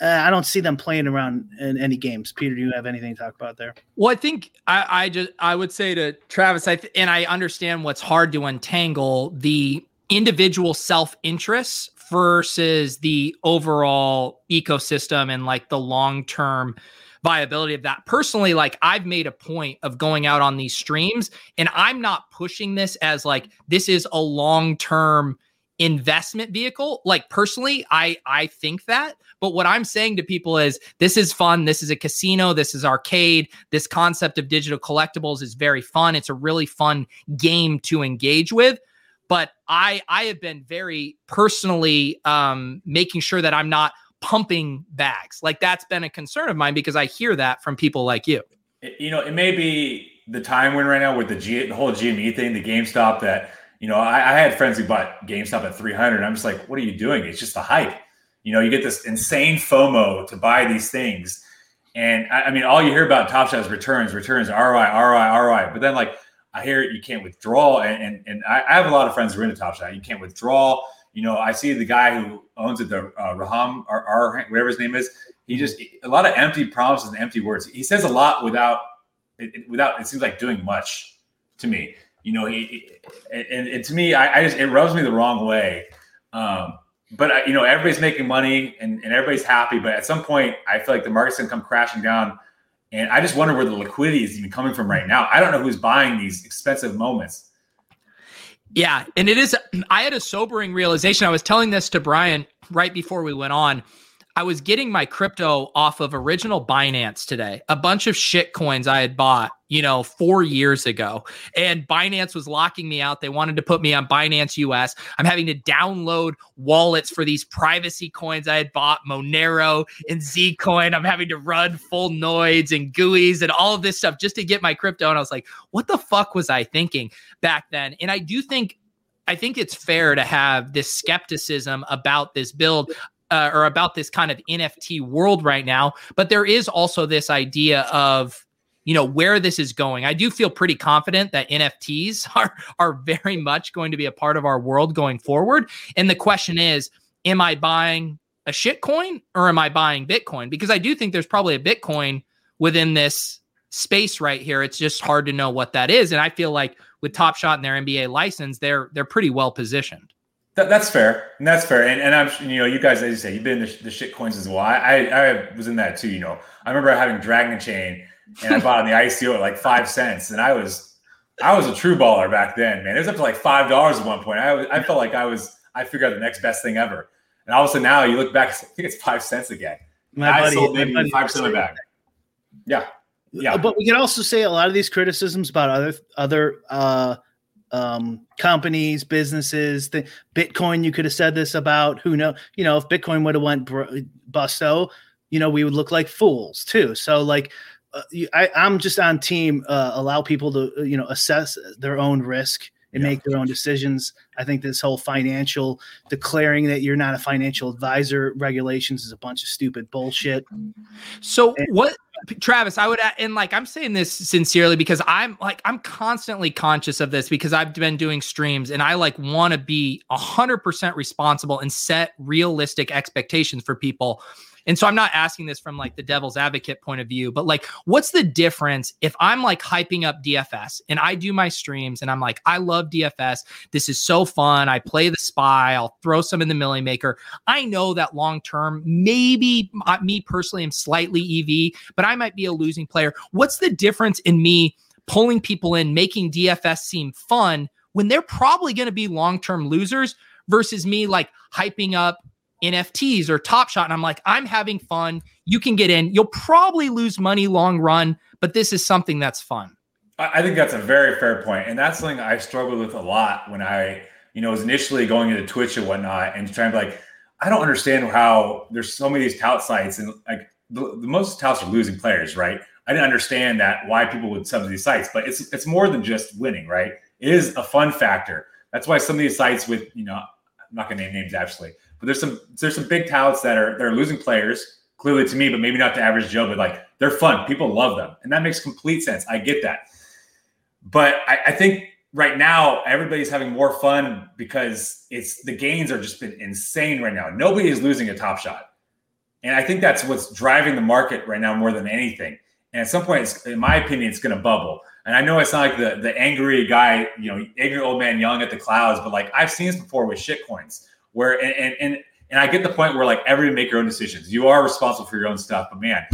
uh, I don't see them playing around in any games. Peter, do you have anything to talk about there? Well, I think I, I just I would say to Travis, I th- and I understand what's hard to untangle the individual self interests versus the overall ecosystem and like the long term viability of that. Personally, like I've made a point of going out on these streams and I'm not pushing this as like this is a long term investment vehicle like personally i i think that but what i'm saying to people is this is fun this is a casino this is arcade this concept of digital collectibles is very fun it's a really fun game to engage with but I I have been very personally um, making sure that I'm not pumping bags. Like that's been a concern of mine because I hear that from people like you. You know, it may be the time we're in right now with the, G, the whole GME thing, the GameStop that you know I, I had friends who bought GameStop at 300. I'm just like, what are you doing? It's just a hype. You know, you get this insane FOMO to buy these things. And I, I mean, all you hear about Top Shot is returns, returns, ROI, ROI, ROI. But then, like, I hear it, you can't withdraw, and and, and I, I, have a lot of friends who are into Top Shot. You can't withdraw. You know, I see the guy who owns it, the uh, Roham or, or whatever his name is. He just a lot of empty promises and empty words. He says a lot without it, without it seems like doing much to me. You know, he, and, and to me, I, I, just it rubs me the wrong way. Um, but you know, everybody's making money and, and everybody's happy. But at some point, I feel like the market's gonna come crashing down and I just wonder where the liquidity is even coming from right now. I don't know who's buying these expensive moments. Yeah. And it is, I had a sobering realization. I was telling this to Brian right before we went on. I was getting my crypto off of original Binance today, a bunch of shit coins I had bought, you know, four years ago. And Binance was locking me out. They wanted to put me on Binance US. I'm having to download wallets for these privacy coins I had bought, Monero and Zcoin. I'm having to run full nodes and GUIs and all of this stuff just to get my crypto. And I was like, what the fuck was I thinking back then? And I do think I think it's fair to have this skepticism about this build uh, or about this kind of NFT world right now. But there is also this idea of you know where this is going. I do feel pretty confident that NFTs are are very much going to be a part of our world going forward. And the question is, am I buying a shitcoin or am I buying Bitcoin? Because I do think there's probably a Bitcoin within this space right here. It's just hard to know what that is. And I feel like with Top Shot and their NBA license, they're they're pretty well positioned. That, that's fair, and that's fair. And, and I'm, you know, you guys, as you say, you've been in the, the shit coins as well. I, I, I was in that too. You know, I remember having Dragon Chain, and I bought on the ICO at like five cents, and I was, I was a true baller back then, man. It was up to like five dollars at one point. I, I felt like I was, I figured out the next best thing ever. And all of a sudden now you look back, I think it's five cents again. My I buddy, sold maybe five percent of my bag. Yeah, yeah. But we can also say a lot of these criticisms about other other. uh um, companies, businesses. The Bitcoin, you could have said this about. Who know? You know, if Bitcoin would have went br- busto, you know, we would look like fools too. So like, uh, I, I'm just on team. Uh, allow people to uh, you know assess their own risk and yeah. make their own decisions. I think this whole financial declaring that you're not a financial advisor regulations is a bunch of stupid bullshit. So and, what Travis, I would and like I'm saying this sincerely because I'm like I'm constantly conscious of this because I've been doing streams and I like want to be 100% responsible and set realistic expectations for people and so I'm not asking this from like the devil's advocate point of view, but like, what's the difference if I'm like hyping up DFS and I do my streams and I'm like, I love DFS. This is so fun. I play the spy. I'll throw some in the Milly Maker. I know that long term, maybe me personally, I'm slightly EV, but I might be a losing player. What's the difference in me pulling people in, making DFS seem fun when they're probably going to be long term losers versus me like hyping up NFTs or Top Shot. And I'm like, I'm having fun. You can get in. You'll probably lose money long run, but this is something that's fun. I think that's a very fair point, and that's something I struggled with a lot when I, you know, was initially going into Twitch and whatnot, and trying to be like, I don't understand how there's so many of these tout sites, and like the, the most touts are losing players, right? I didn't understand that why people would sub to these sites, but it's it's more than just winning, right? It is a fun factor. That's why some of these sites with, you know, I'm not gonna name names actually, but there's some there's some big touts that are they're losing players clearly to me, but maybe not to average Joe. But like they're fun, people love them, and that makes complete sense. I get that, but I, I think right now everybody's having more fun because it's the gains are just been insane right now. Nobody is losing a top shot, and I think that's what's driving the market right now more than anything. And at some point, in my opinion, it's going to bubble. And I know it's not like the the angry guy, you know, angry old man yelling at the clouds, but like I've seen this before with shit coins where and and and I get the point where like everyone make your own decisions. You are responsible for your own stuff, but man,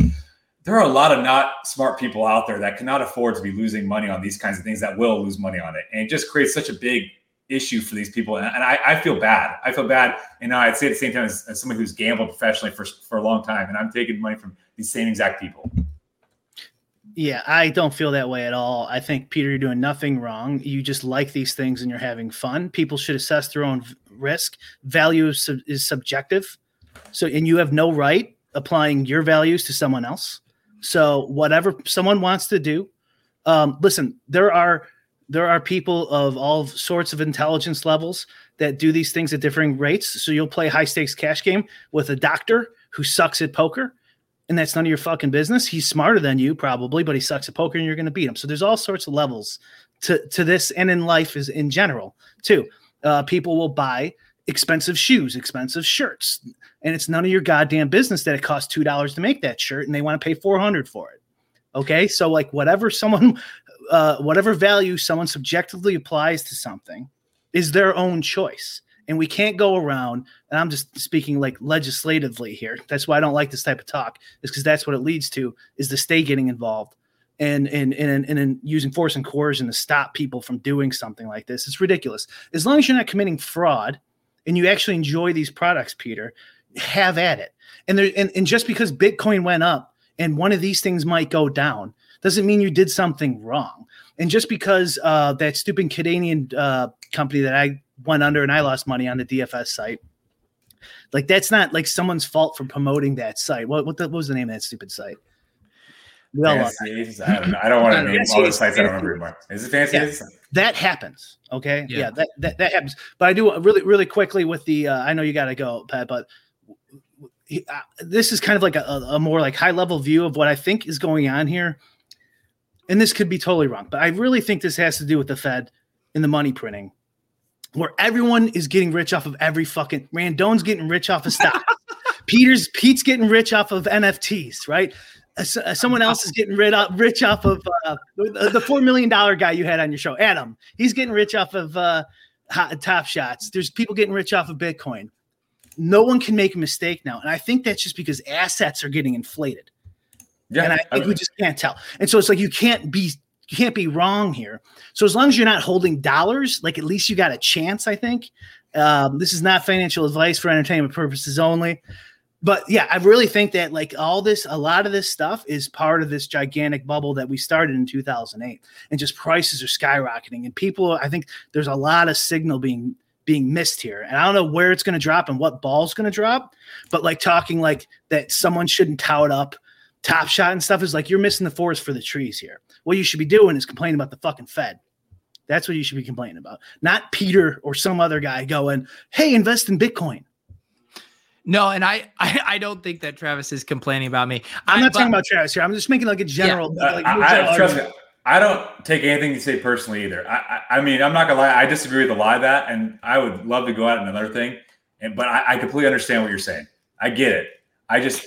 there are a lot of not smart people out there that cannot afford to be losing money on these kinds of things that will lose money on it, and it just creates such a big issue for these people. And, and I, I, feel bad. I feel bad, and I'd say at the same time as, as someone who's gambled professionally for for a long time, and I'm taking money from these same exact people. Yeah, I don't feel that way at all. I think Peter, you're doing nothing wrong. You just like these things and you're having fun. People should assess their own risk. Value is, is subjective. So, and you have no right applying your values to someone else. So, whatever someone wants to do, um, listen, there are there are people of all sorts of intelligence levels that do these things at differing rates. So you'll play high stakes cash game with a doctor who sucks at poker and that's none of your fucking business. He's smarter than you probably, but he sucks at poker and you're going to beat him. So there's all sorts of levels to to this and in life is in general too. Uh, people will buy expensive shoes, expensive shirts, and it's none of your goddamn business that it costs two dollars to make that shirt and they want to pay four hundred for it. Okay, so like whatever someone, uh, whatever value someone subjectively applies to something is their own choice and we can't go around and i'm just speaking like legislatively here that's why i don't like this type of talk is because that's what it leads to is the state getting involved and and and, and, and using force and coercion to stop people from doing something like this it's ridiculous as long as you're not committing fraud and you actually enjoy these products peter have at it. And there and, and just because Bitcoin went up and one of these things might go down doesn't mean you did something wrong. And just because uh, that stupid Canadian uh, company that I went under and I lost money on the DFS site, like that's not like someone's fault for promoting that site. What what, the, what was the name of that stupid site? We all Fancy I don't, I don't want to name all the sites I don't remember anymore. Is it fancy? Yeah, that happens. Okay. Yeah. yeah, that, that that happens. But I do really really quickly with the. Uh, I know you got to go, Pat, but uh, this is kind of like a, a more like high level view of what I think is going on here. And this could be totally wrong, but I really think this has to do with the Fed and the money printing, where everyone is getting rich off of every fucking Randone's getting rich off of stock. Peter's Pete's getting rich off of NFTs, right? Uh, uh, someone else is getting rid of, rich off of uh, the four million dollar guy you had on your show, Adam. He's getting rich off of uh, Top Shots. There's people getting rich off of Bitcoin no one can make a mistake now. And I think that's just because assets are getting inflated. Yeah. And I think I mean, we just can't tell. And so it's like you can't be you can't be wrong here. So as long as you're not holding dollars, like at least you got a chance, I think. Um, this is not financial advice for entertainment purposes only. But yeah, I really think that like all this, a lot of this stuff is part of this gigantic bubble that we started in 2008, and just prices are skyrocketing. And people, I think there's a lot of signal being being missed here. And I don't know where it's going to drop and what ball's going to drop, but like talking like that someone shouldn't tout up top shot and stuff is like you're missing the forest for the trees here. What you should be doing is complaining about the fucking Fed. That's what you should be complaining about, not Peter or some other guy going, "Hey, invest in Bitcoin." No, and I, I, I don't think that Travis is complaining about me. I'm not talking about Travis here. I'm just making like a general. Yeah. Like, uh, I, I, trust. I don't take anything you say personally either. I, I, I, mean, I'm not gonna lie. I disagree with a lot of that, and I would love to go out another thing. And but I, I completely understand what you're saying. I get it. I just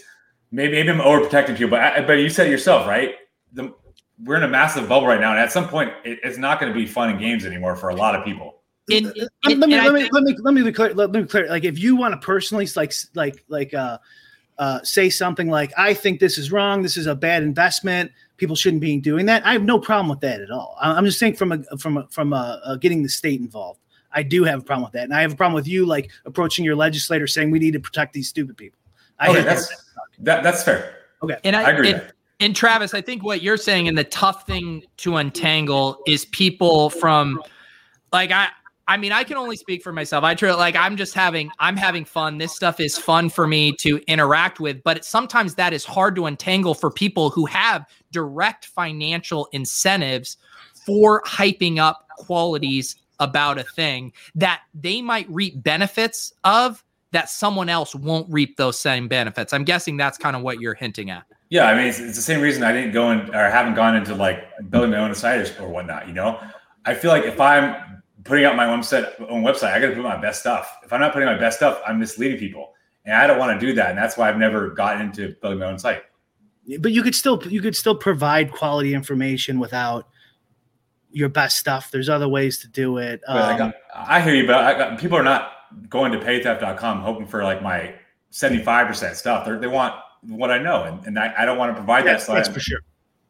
maybe, maybe I'm overprotecting you, but I, but you said it yourself, right? The, we're in a massive bubble right now, and at some point, it, it's not going to be fun and games anymore for a lot of people. In, in, let, me, let, me, let me let me be clear. Let me be clear. Like if you want to personally like like like uh uh say something like I think this is wrong. This is a bad investment people shouldn't be doing that. I have no problem with that at all. I'm just saying from a from a, from a, a getting the state involved. I do have a problem with that, and I have a problem with you like approaching your legislator saying we need to protect these stupid people. I okay, that's that, that's fair. Okay, and I, I agree. And, and Travis, I think what you're saying and the tough thing to untangle is people from like I I mean, I can only speak for myself. I try like I'm just having I'm having fun. This stuff is fun for me to interact with, but sometimes that is hard to untangle for people who have direct financial incentives for hyping up qualities about a thing that they might reap benefits of that someone else won't reap those same benefits. I'm guessing that's kind of what you're hinting at. Yeah, I mean, it's, it's the same reason I didn't go in or haven't gone into like building my own site or whatnot. You know, I feel like if I'm putting out my website, own website, I got to put my best stuff. If I'm not putting my best stuff, I'm misleading people, and I don't want to do that. And that's why I've never gotten into building my own site. But you could still you could still provide quality information without your best stuff. There's other ways to do it. Um, I, got, I, hear you, but I got, people are not going to paytheft.com hoping for like my 75% stuff. They're, they want what I know, and, and I, I don't want to provide yeah, that. So that's for sure.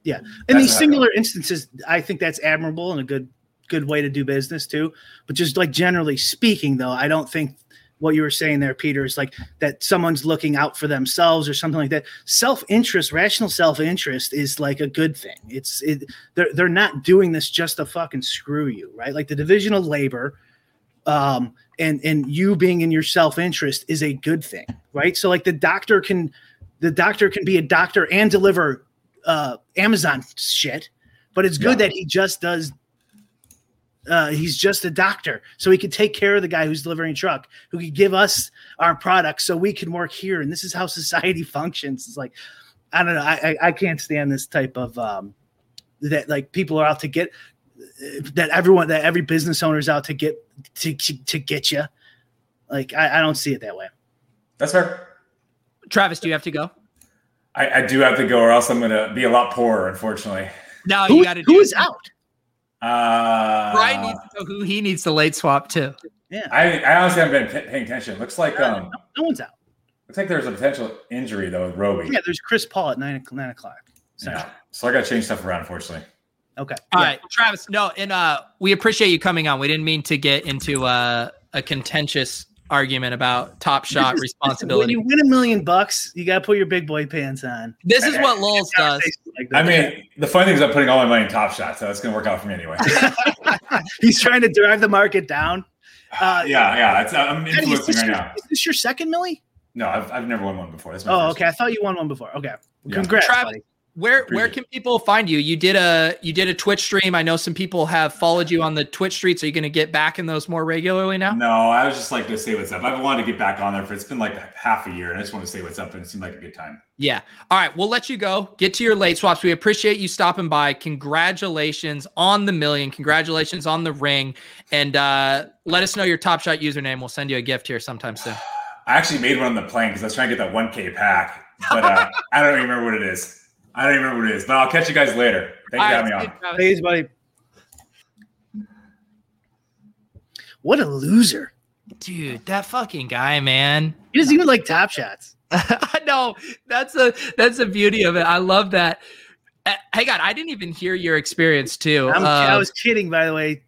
Yeah. In these singular instances, I think that's admirable and a good good way to do business too. But just like generally speaking, though, I don't think what you were saying there, Peter, is like that someone's looking out for themselves or something like that. Self interest, rational self interest, is like a good thing. It's it, they're they're not doing this just to fucking screw you, right? Like the division of labor, um, and and you being in your self interest is a good thing, right? So like the doctor can, the doctor can be a doctor and deliver uh, Amazon shit, but it's good yeah. that he just does uh, he's just a doctor, so he could take care of the guy who's delivering a truck, who could give us our products, so we can work here. And this is how society functions. It's like, I don't know, I I, I can't stand this type of um, that like people are out to get that everyone that every business owner is out to get to to, to get you. Like I, I don't see it that way. That's fair. Travis, do you have to go? I, I do have to go, or else I'm going to be a lot poorer, unfortunately. No, you got to. Who is out? Uh, Brian needs to know who he needs to late swap to. Yeah, I, I honestly haven't been paying attention. Looks like um, no, no one's out. Looks like there's a potential injury though with Roby. Yeah, there's Chris Paul at nine nine o'clock. Yeah, so I got to change stuff around, unfortunately. Okay. All yeah. right, Travis. No, and uh, we appreciate you coming on. We didn't mean to get into uh, a contentious argument about top shot responsibility. when you win a million bucks, you got to put your big boy pants on. This is what Lulz does. Like I mean, the funny thing is, I'm putting all my money in top shot, so that's going to work out for me anyway. He's trying to drive the market down. Uh, yeah, yeah. It's, I'm influencing right your, now. Is this your second millie? No, I've, I've never won one before. That's oh, okay. One. I thought you won one before. Okay. Well, Congrats, buddy where where can people find you? You did a you did a Twitch stream. I know some people have followed you on the Twitch streets. Are you going to get back in those more regularly now? No, I was just like to say what's up. I've wanted to get back on there for it's been like half a year, and I just want to say what's up, and it seemed like a good time. Yeah. All right, we'll let you go. Get to your late swaps. We appreciate you stopping by. Congratulations on the million. Congratulations on the ring, and uh, let us know your Top Shot username. We'll send you a gift here sometime soon. I actually made one on the plane because I was trying to get that 1K pack, but uh, I don't remember what it is. I don't even remember what it is, but I'll catch you guys later. Thanks for having me on. Thanks, buddy. What a loser. Dude, that fucking guy, man. He doesn't even like top shots. I know. That's a that's the beauty of it. I love that. Uh, hey God, I didn't even hear your experience too. Uh, i was kidding, by the way.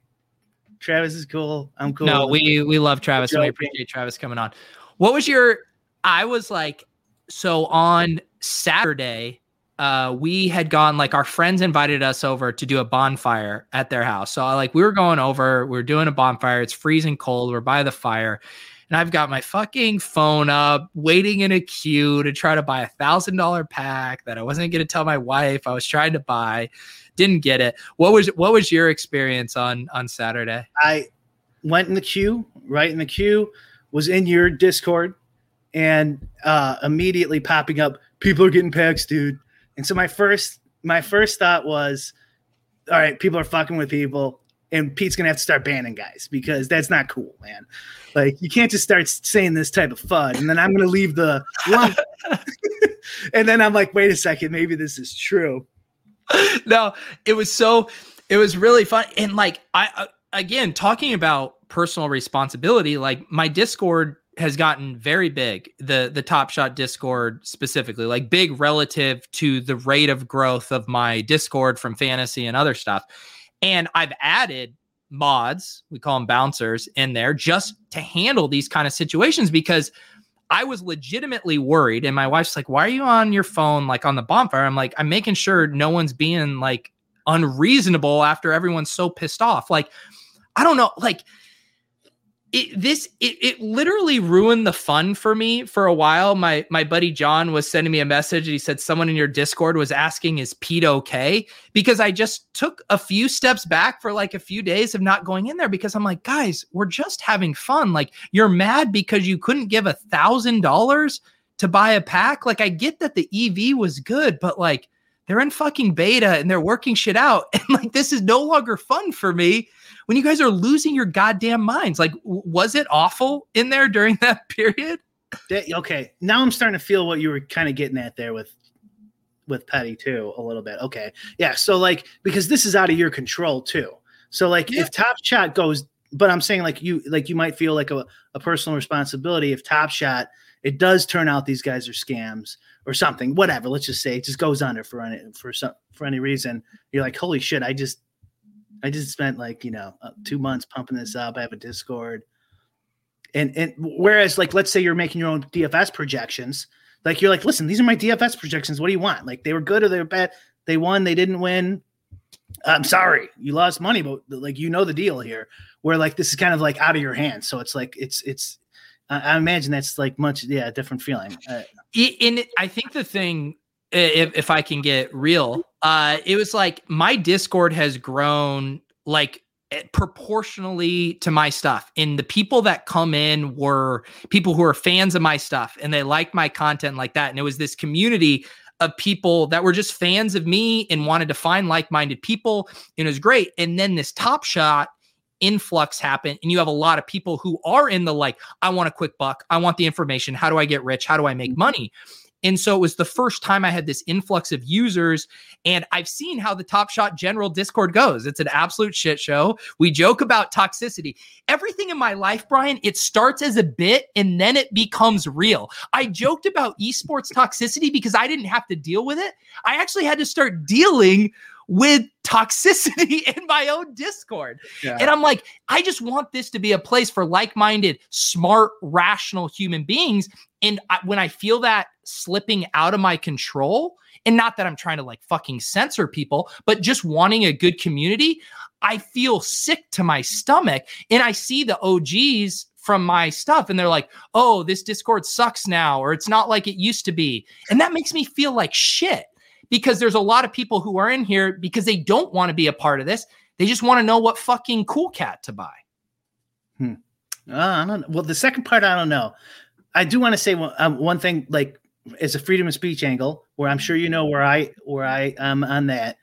Travis is cool. I'm cool. No, we we love Travis and we appreciate Travis coming on. What was your I was like so on Saturday uh, we had gone like our friends invited us over to do a bonfire at their house. So like we were going over, we are doing a bonfire. It's freezing cold. We're by the fire, and I've got my fucking phone up, waiting in a queue to try to buy a thousand dollar pack that I wasn't going to tell my wife I was trying to buy. Didn't get it. What was what was your experience on on Saturday? I went in the queue, right in the queue, was in your Discord, and uh, immediately popping up. People are getting packs, dude and so my first my first thought was, all right, people are fucking with people, and Pete's gonna have to start banning guys because that's not cool, man. Like you can't just start saying this type of fud, and then I'm gonna leave the and then I'm like, wait a second, maybe this is true. No, it was so it was really fun, and like I uh, again talking about personal responsibility, like my Discord has gotten very big the the top shot discord specifically like big relative to the rate of growth of my discord from fantasy and other stuff. And i've added mods we call them bouncers in there just to handle these kind of situations because i was legitimately worried and my wife's like why are you on your phone like on the bonfire? I'm like i'm making sure no one's being like unreasonable after everyone's so pissed off. Like i don't know like it, this it, it literally ruined the fun for me for a while. My my buddy John was sending me a message and he said someone in your Discord was asking is Pete okay? Because I just took a few steps back for like a few days of not going in there because I'm like, guys, we're just having fun. Like you're mad because you couldn't give a thousand dollars to buy a pack. Like I get that the EV was good, but like they're in fucking beta and they're working shit out. And like this is no longer fun for me when you guys are losing your goddamn minds. Like, was it awful in there during that period? Okay, now I'm starting to feel what you were kind of getting at there with with Petty too, a little bit. Okay, yeah. So like, because this is out of your control too. So like, yeah. if Top Shot goes, but I'm saying like you like you might feel like a, a personal responsibility if Top Shot it does turn out these guys are scams or something. Whatever. Let's just say it just goes under for any for some for any reason. You're like, holy shit! I just I just spent like you know uh, two months pumping this up. I have a Discord, and and whereas like let's say you're making your own DFS projections, like you're like, listen, these are my DFS projections. What do you want? Like they were good or they were bad. They won. They didn't win. I'm sorry, you lost money, but like you know the deal here. Where like this is kind of like out of your hands, so it's like it's it's. I, imagine that's like much yeah different feeling. Uh, in I think the thing if, if I can get real, uh, it was like my Discord has grown like eh, proportionally to my stuff. And the people that come in were people who are fans of my stuff and they like my content like that. And it was this community of people that were just fans of me and wanted to find like-minded people. And it was great. And then this top shot influx happened and you have a lot of people who are in the like i want a quick buck i want the information how do i get rich how do i make mm-hmm. money and so it was the first time I had this influx of users. And I've seen how the Top Shot General Discord goes. It's an absolute shit show. We joke about toxicity. Everything in my life, Brian, it starts as a bit and then it becomes real. I joked about esports toxicity because I didn't have to deal with it. I actually had to start dealing with toxicity in my own Discord. Yeah. And I'm like, I just want this to be a place for like minded, smart, rational human beings. And I, when I feel that slipping out of my control, and not that I'm trying to like fucking censor people, but just wanting a good community, I feel sick to my stomach. And I see the OGs from my stuff and they're like, oh, this Discord sucks now, or it's not like it used to be. And that makes me feel like shit because there's a lot of people who are in here because they don't want to be a part of this. They just want to know what fucking cool cat to buy. Hmm. Uh, I don't. Well, the second part, I don't know. I do want to say one, um, one thing, like as a freedom of speech angle, where I'm sure you know where I where I am on that.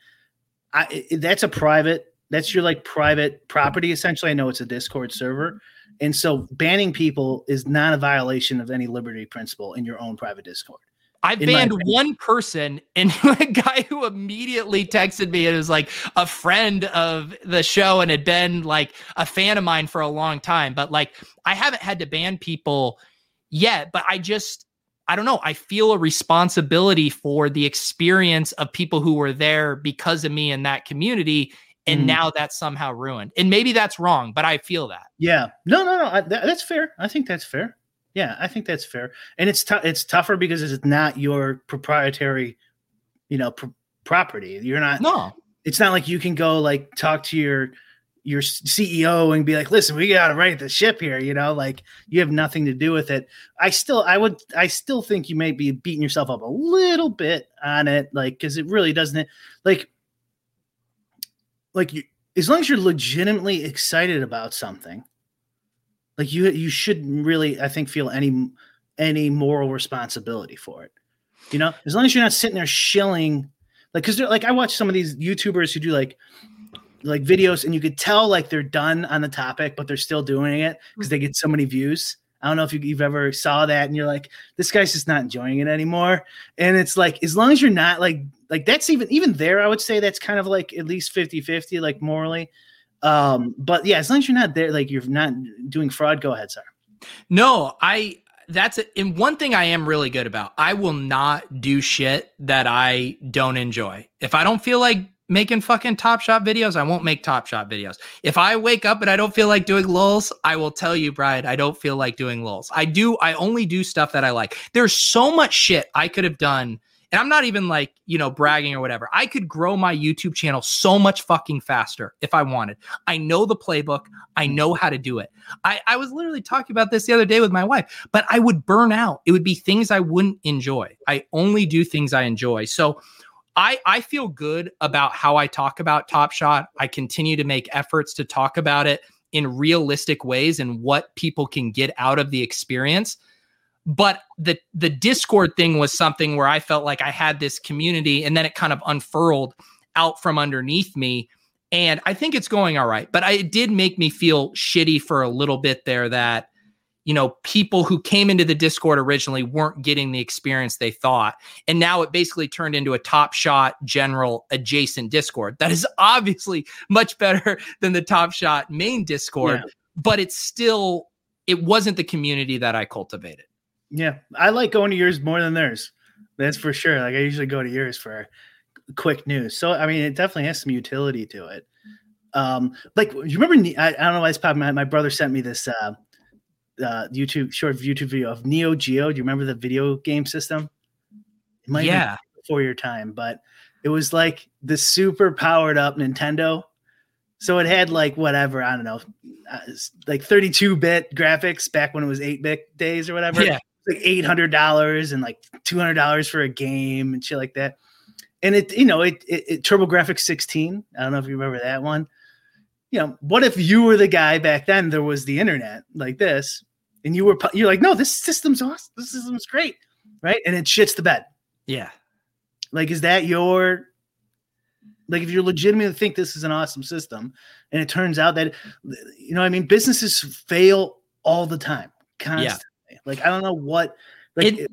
I that's a private. That's your like private property essentially. I know it's a Discord server, and so banning people is not a violation of any liberty principle in your own private Discord. I banned one person and a guy who immediately texted me and was like a friend of the show and had been like a fan of mine for a long time. But like I haven't had to ban people yet, but I just I don't know. I feel a responsibility for the experience of people who were there because of me in that community and mm. now that's somehow ruined. And maybe that's wrong, but I feel that. Yeah. No, no, no. I, that, that's fair. I think that's fair. Yeah, I think that's fair. And it's t- it's tougher because it's not your proprietary, you know, pr- property. You're not. No. It's not like you can go like talk to your your CEO and be like, "Listen, we got to right the ship here." You know, like you have nothing to do with it. I still, I would, I still think you may be beating yourself up a little bit on it, like because it really doesn't. Like like you as long as you're legitimately excited about something like you you shouldn't really i think feel any any moral responsibility for it. You know as long as you're not sitting there shilling like because like i watch some of these youtubers who do like like videos and you could tell like they're done on the topic but they're still doing it because they get so many views. I don't know if you, you've ever saw that and you're like this guy's just not enjoying it anymore. And it's like as long as you're not like like that's even even there i would say that's kind of like at least 50 50 like morally um but yeah as long as you're not there like you're not doing fraud go ahead sir. No i that's it and one thing i am really good about i will not do shit that i don't enjoy. If i don't feel like making fucking top shot videos i won't make top shot videos. If i wake up and i don't feel like doing lulls i will tell you brian i don't feel like doing lulls i do i only do stuff that i like. There's so much shit i could have done and I'm not even like, you know, bragging or whatever. I could grow my YouTube channel so much fucking faster if I wanted. I know the playbook, I know how to do it. I, I was literally talking about this the other day with my wife, but I would burn out. It would be things I wouldn't enjoy. I only do things I enjoy. So, I, I feel good about how I talk about Top Shot. I continue to make efforts to talk about it in realistic ways and what people can get out of the experience but the the discord thing was something where i felt like i had this community and then it kind of unfurled out from underneath me. And i think it's going all right but I, it did make me feel shitty for a little bit there that you know people who came into the discord originally weren't getting the experience they thought. And now it basically turned into a top shot general adjacent discord that is obviously much better than the top shot main discord yeah. but it's still it wasn't the community that i cultivated yeah, I like going to yours more than theirs. That's for sure. Like I usually go to yours for quick news. So I mean, it definitely has some utility to it. Um, like you remember? I, I don't know why it's popping. My, my brother sent me this uh, uh, YouTube short YouTube video of Neo Geo. Do you remember the video game system? It might yeah, before your time, but it was like the super powered up Nintendo. So it had like whatever I don't know, uh, like 32 bit graphics back when it was 8 bit days or whatever. Yeah like eight hundred dollars and like two hundred dollars for a game and shit like that. And it, you know, it, it, it TurboGrafx 16. I don't know if you remember that one. You know, what if you were the guy back then? There was the internet like this, and you were you're like, no, this system's awesome. This system's great, right? And it shits the bed. Yeah. Like, is that your like if you're legitimately think this is an awesome system, and it turns out that you know, I mean, businesses fail all the time, constantly. Like I don't know what. Like, it,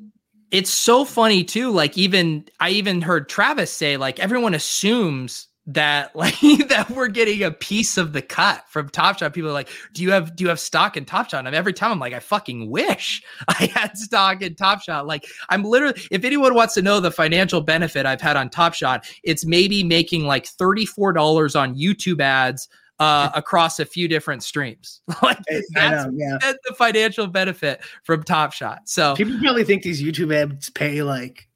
it's so funny too. Like even I even heard Travis say like everyone assumes that like that we're getting a piece of the cut from Top Shot. People are like, "Do you have do you have stock in Top Shot?" And every time I'm like, "I fucking wish I had stock in Top Shot." Like I'm literally, if anyone wants to know the financial benefit I've had on Top Shot, it's maybe making like thirty four dollars on YouTube ads uh, across a few different streams. like that's, know, yeah. that's the financial benefit from Top Shot. So people probably think these YouTube ads pay like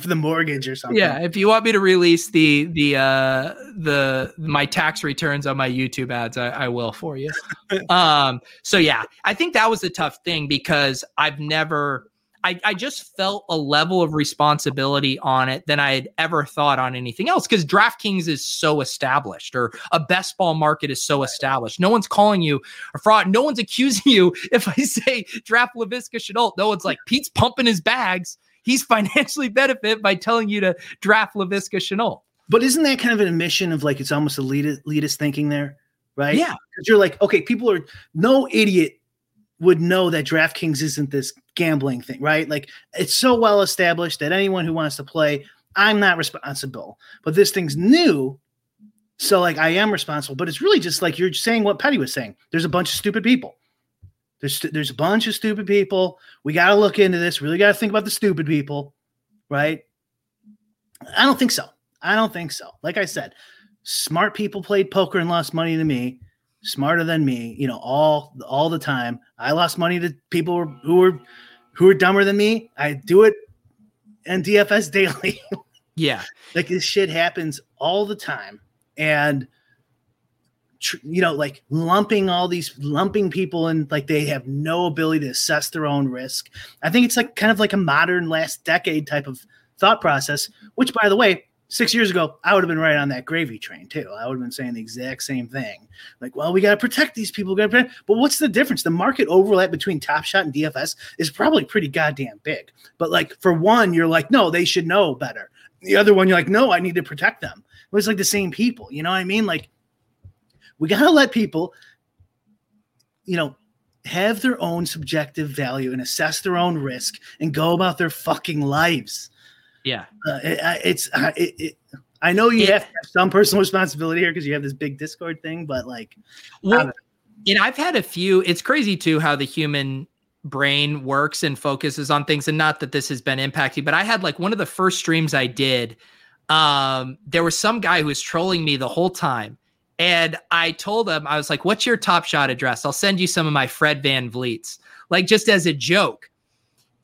for the mortgage or something. Yeah, if you want me to release the the uh the my tax returns on my YouTube ads, I, I will for you. um so yeah, I think that was a tough thing because I've never I, I just felt a level of responsibility on it than I had ever thought on anything else because DraftKings is so established or a best ball market is so established. No one's calling you a fraud. No one's accusing you if I say draft Laviska Shenault. No one's like, Pete's pumping his bags he's financially benefit by telling you to draft Laviska Shenault. But isn't that kind of an admission of like it's almost elitist, elitist thinking there, right? Yeah, because you're like, okay, people are no idiot would know that DraftKings isn't this gambling thing, right? Like it's so well established that anyone who wants to play, I'm not responsible. But this thing's new, so like I am responsible. But it's really just like you're saying what Petty was saying. There's a bunch of stupid people. There's there's a bunch of stupid people. We got to look into this. Really got to think about the stupid people, right? I don't think so. I don't think so. Like I said, smart people played poker and lost money to me, smarter than me. You know, all all the time. I lost money to people who were who were dumber than me. I do it and DFS daily. yeah, like this shit happens all the time, and you know, like lumping all these lumping people and like they have no ability to assess their own risk. I think it's like kind of like a modern last decade type of thought process, which by the way, six years ago, I would have been right on that gravy train too. I would have been saying the exact same thing. Like, well, we got to protect these people. But what's the difference? The market overlap between Top Shot and DFS is probably pretty goddamn big. But like for one, you're like, no, they should know better. The other one, you're like, no, I need to protect them. It was like the same people. You know what I mean? Like we got to let people, you know, have their own subjective value and assess their own risk and go about their fucking lives. Yeah. Uh, it, it's, uh, it, it, I know you have, have some personal responsibility here because you have this big Discord thing, but like, well, and I've had a few. It's crazy too how the human brain works and focuses on things, and not that this has been impacting, but I had like one of the first streams I did. Um, there was some guy who was trolling me the whole time, and I told him, I was like, what's your top shot address? I'll send you some of my Fred VanVleet's, like just as a joke.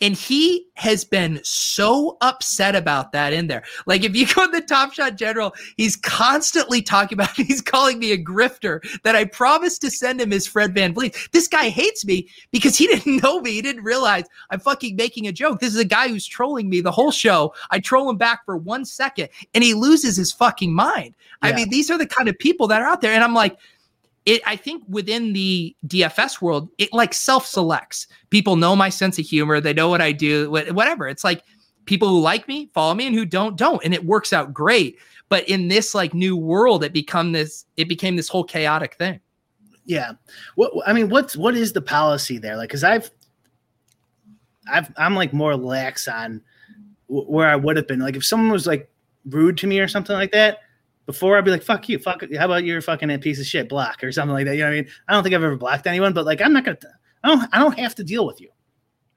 And he has been so upset about that in there. Like, if you go to the Top Shot General, he's constantly talking about, he's calling me a grifter that I promised to send him his Fred Van VanVleet. This guy hates me because he didn't know me. He didn't realize I'm fucking making a joke. This is a guy who's trolling me the whole show. I troll him back for one second and he loses his fucking mind. Yeah. I mean, these are the kind of people that are out there. And I'm like, it i think within the dfs world it like self-selects. People know my sense of humor. They know what i do whatever. It's like people who like me follow me and who don't don't. And it works out great. But in this like new world it become this it became this whole chaotic thing. Yeah. What i mean what's what is the policy there? Like because i've i've i'm like more lax on where i would have been. Like if someone was like rude to me or something like that before I'd be like, fuck you, fuck how about you're fucking a piece of shit block or something like that. You know what I mean? I don't think I've ever blocked anyone, but like I'm not gonna I don't I don't have to deal with you.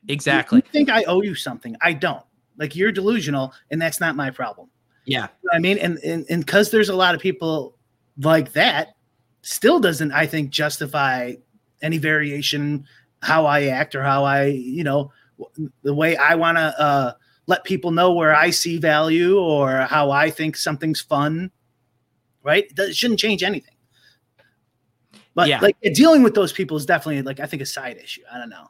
Exactly. You, you think I owe you something. I don't. Like you're delusional and that's not my problem. Yeah. You know I mean, and and and because there's a lot of people like that, still doesn't, I think, justify any variation how I act or how I, you know, the way I want to uh, let people know where I see value or how I think something's fun right? It shouldn't change anything. But yeah. like dealing with those people is definitely like I think a side issue. I don't know.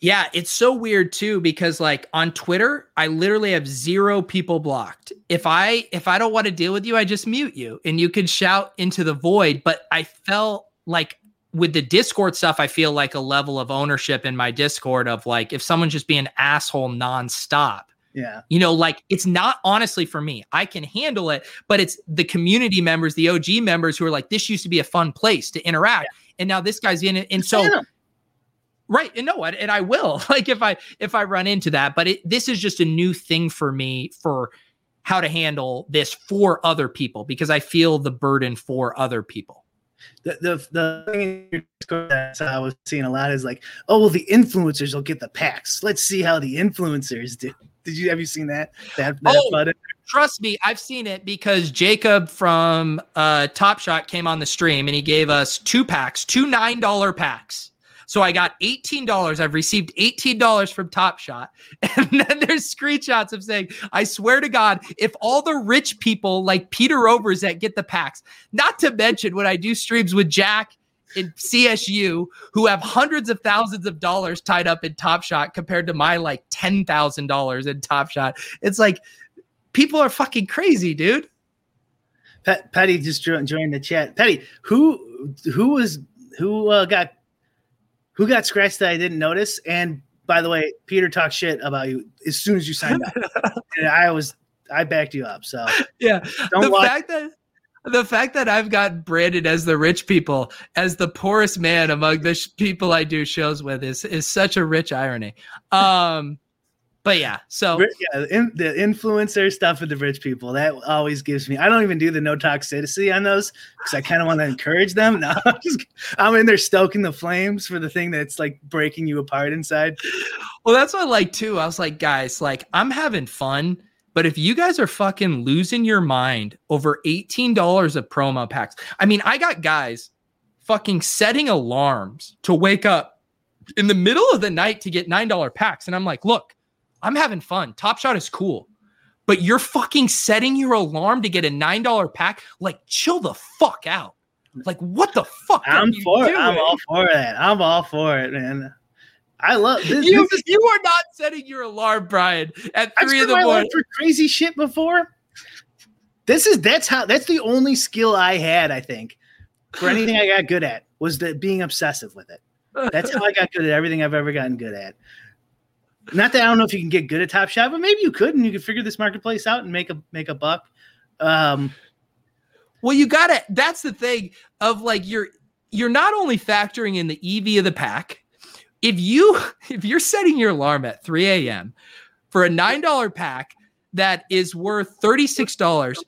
Yeah, it's so weird too because like on Twitter, I literally have zero people blocked. If I if I don't want to deal with you, I just mute you and you can shout into the void, but I felt like with the Discord stuff, I feel like a level of ownership in my Discord of like if someone's just being asshole nonstop, yeah. You know, like it's not honestly for me. I can handle it, but it's the community members, the OG members who are like, this used to be a fun place to interact. Yeah. And now this guy's in it. And so right. And no, and I will like if I if I run into that, but it, this is just a new thing for me for how to handle this for other people because I feel the burden for other people. The the the thing that I was seeing a lot is like, oh well, the influencers will get the packs. Let's see how the influencers do. Did you have you seen that? That, that oh, trust me, I've seen it because Jacob from uh, Top Shot came on the stream and he gave us two packs, two nine dollar packs. So I got $18. I've received $18 from Top Shot. And then there's screenshots of saying, I swear to God, if all the rich people like Peter Overs that get the packs, not to mention when I do streams with Jack in CSU who have hundreds of thousands of dollars tied up in Top Shot compared to my like $10,000 in Top Shot. It's like people are fucking crazy, dude. Pat, Patty just joined the chat. Patty, who who was who uh, got who got scratched that I didn't notice? And by the way, Peter talked shit about you as soon as you signed up. and I was I backed you up. So yeah, the watch- fact that the fact that I've got branded as the rich people, as the poorest man among the sh- people I do shows with, is is such a rich irony. Um, but yeah, so yeah, in, the influencer stuff with the rich people that always gives me. I don't even do the no toxicity on those because I kind of want to encourage them. No, I'm, just, I'm in there stoking the flames for the thing that's like breaking you apart inside. Well, that's what I like too. I was like, guys, like I'm having fun, but if you guys are fucking losing your mind over eighteen dollars of promo packs, I mean, I got guys fucking setting alarms to wake up in the middle of the night to get nine dollar packs, and I'm like, look I'm having fun. Top Shot is cool. But you're fucking setting your alarm to get a $9 pack. Like, chill the fuck out. Like, what the fuck? I'm for it. I'm all for that. I'm all for it, man. I love this. You, this you are not setting your alarm, Brian, at three in the morning for crazy shit before. This is that's how that's the only skill I had, I think, for anything I got good at was that being obsessive with it. That's how I got good at everything I've ever gotten good at. Not that I don't know if you can get good at Top Shot, but maybe you could, and you could figure this marketplace out and make a make a buck. Um, well, you got to. That's the thing of like you're you're not only factoring in the EV of the pack. If you if you're setting your alarm at 3 a.m. for a nine dollar pack that is worth thirty six dollars,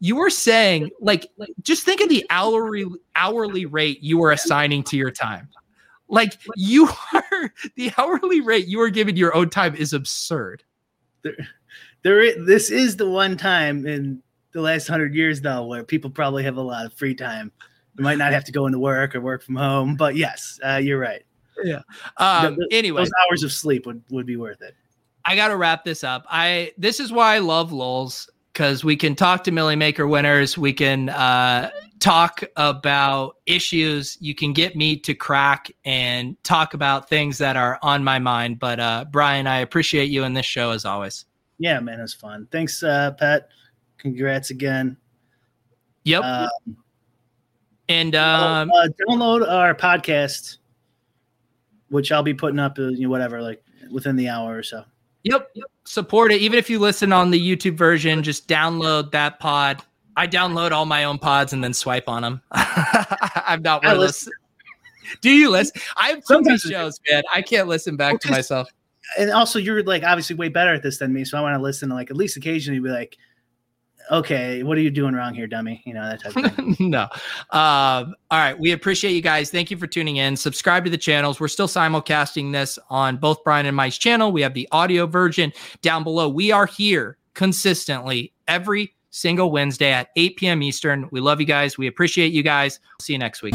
you are saying like just think of the hourly hourly rate you are assigning to your time. Like you are the hourly rate you are giving your own time is absurd. There, there. This is the one time in the last hundred years, though, where people probably have a lot of free time. You might not have to go into work or work from home, but yes, uh, you're right. Yeah. Um, the, the, anyway, those hours of sleep would, would be worth it. I got to wrap this up. I this is why I love lulz because we can talk to Milly Maker winners. We can uh, talk about issues. You can get me to crack and talk about things that are on my mind. But uh, Brian, I appreciate you in this show as always. Yeah, man, it was fun. Thanks, uh, Pat. Congrats again. Yep. Um, and um, uh, download our podcast, which I'll be putting up, uh, you know, whatever, like within the hour or so. Yep. Support it. Even if you listen on the YouTube version, just download that pod I download all my own pods and then swipe on them. I'm not one of those. Do you listen? I have too many shows, man. I can't listen back well, to myself. And also, you're like obviously way better at this than me, so I want to listen to like at least occasionally be like, okay, what are you doing wrong here, dummy? You know that type of thing. no. Um, all right, we appreciate you guys. Thank you for tuning in. Subscribe to the channels. We're still simulcasting this on both Brian and Mike's channel. We have the audio version down below. We are here consistently every single Wednesday at 8 p.m. Eastern. We love you guys. We appreciate you guys. See you next week.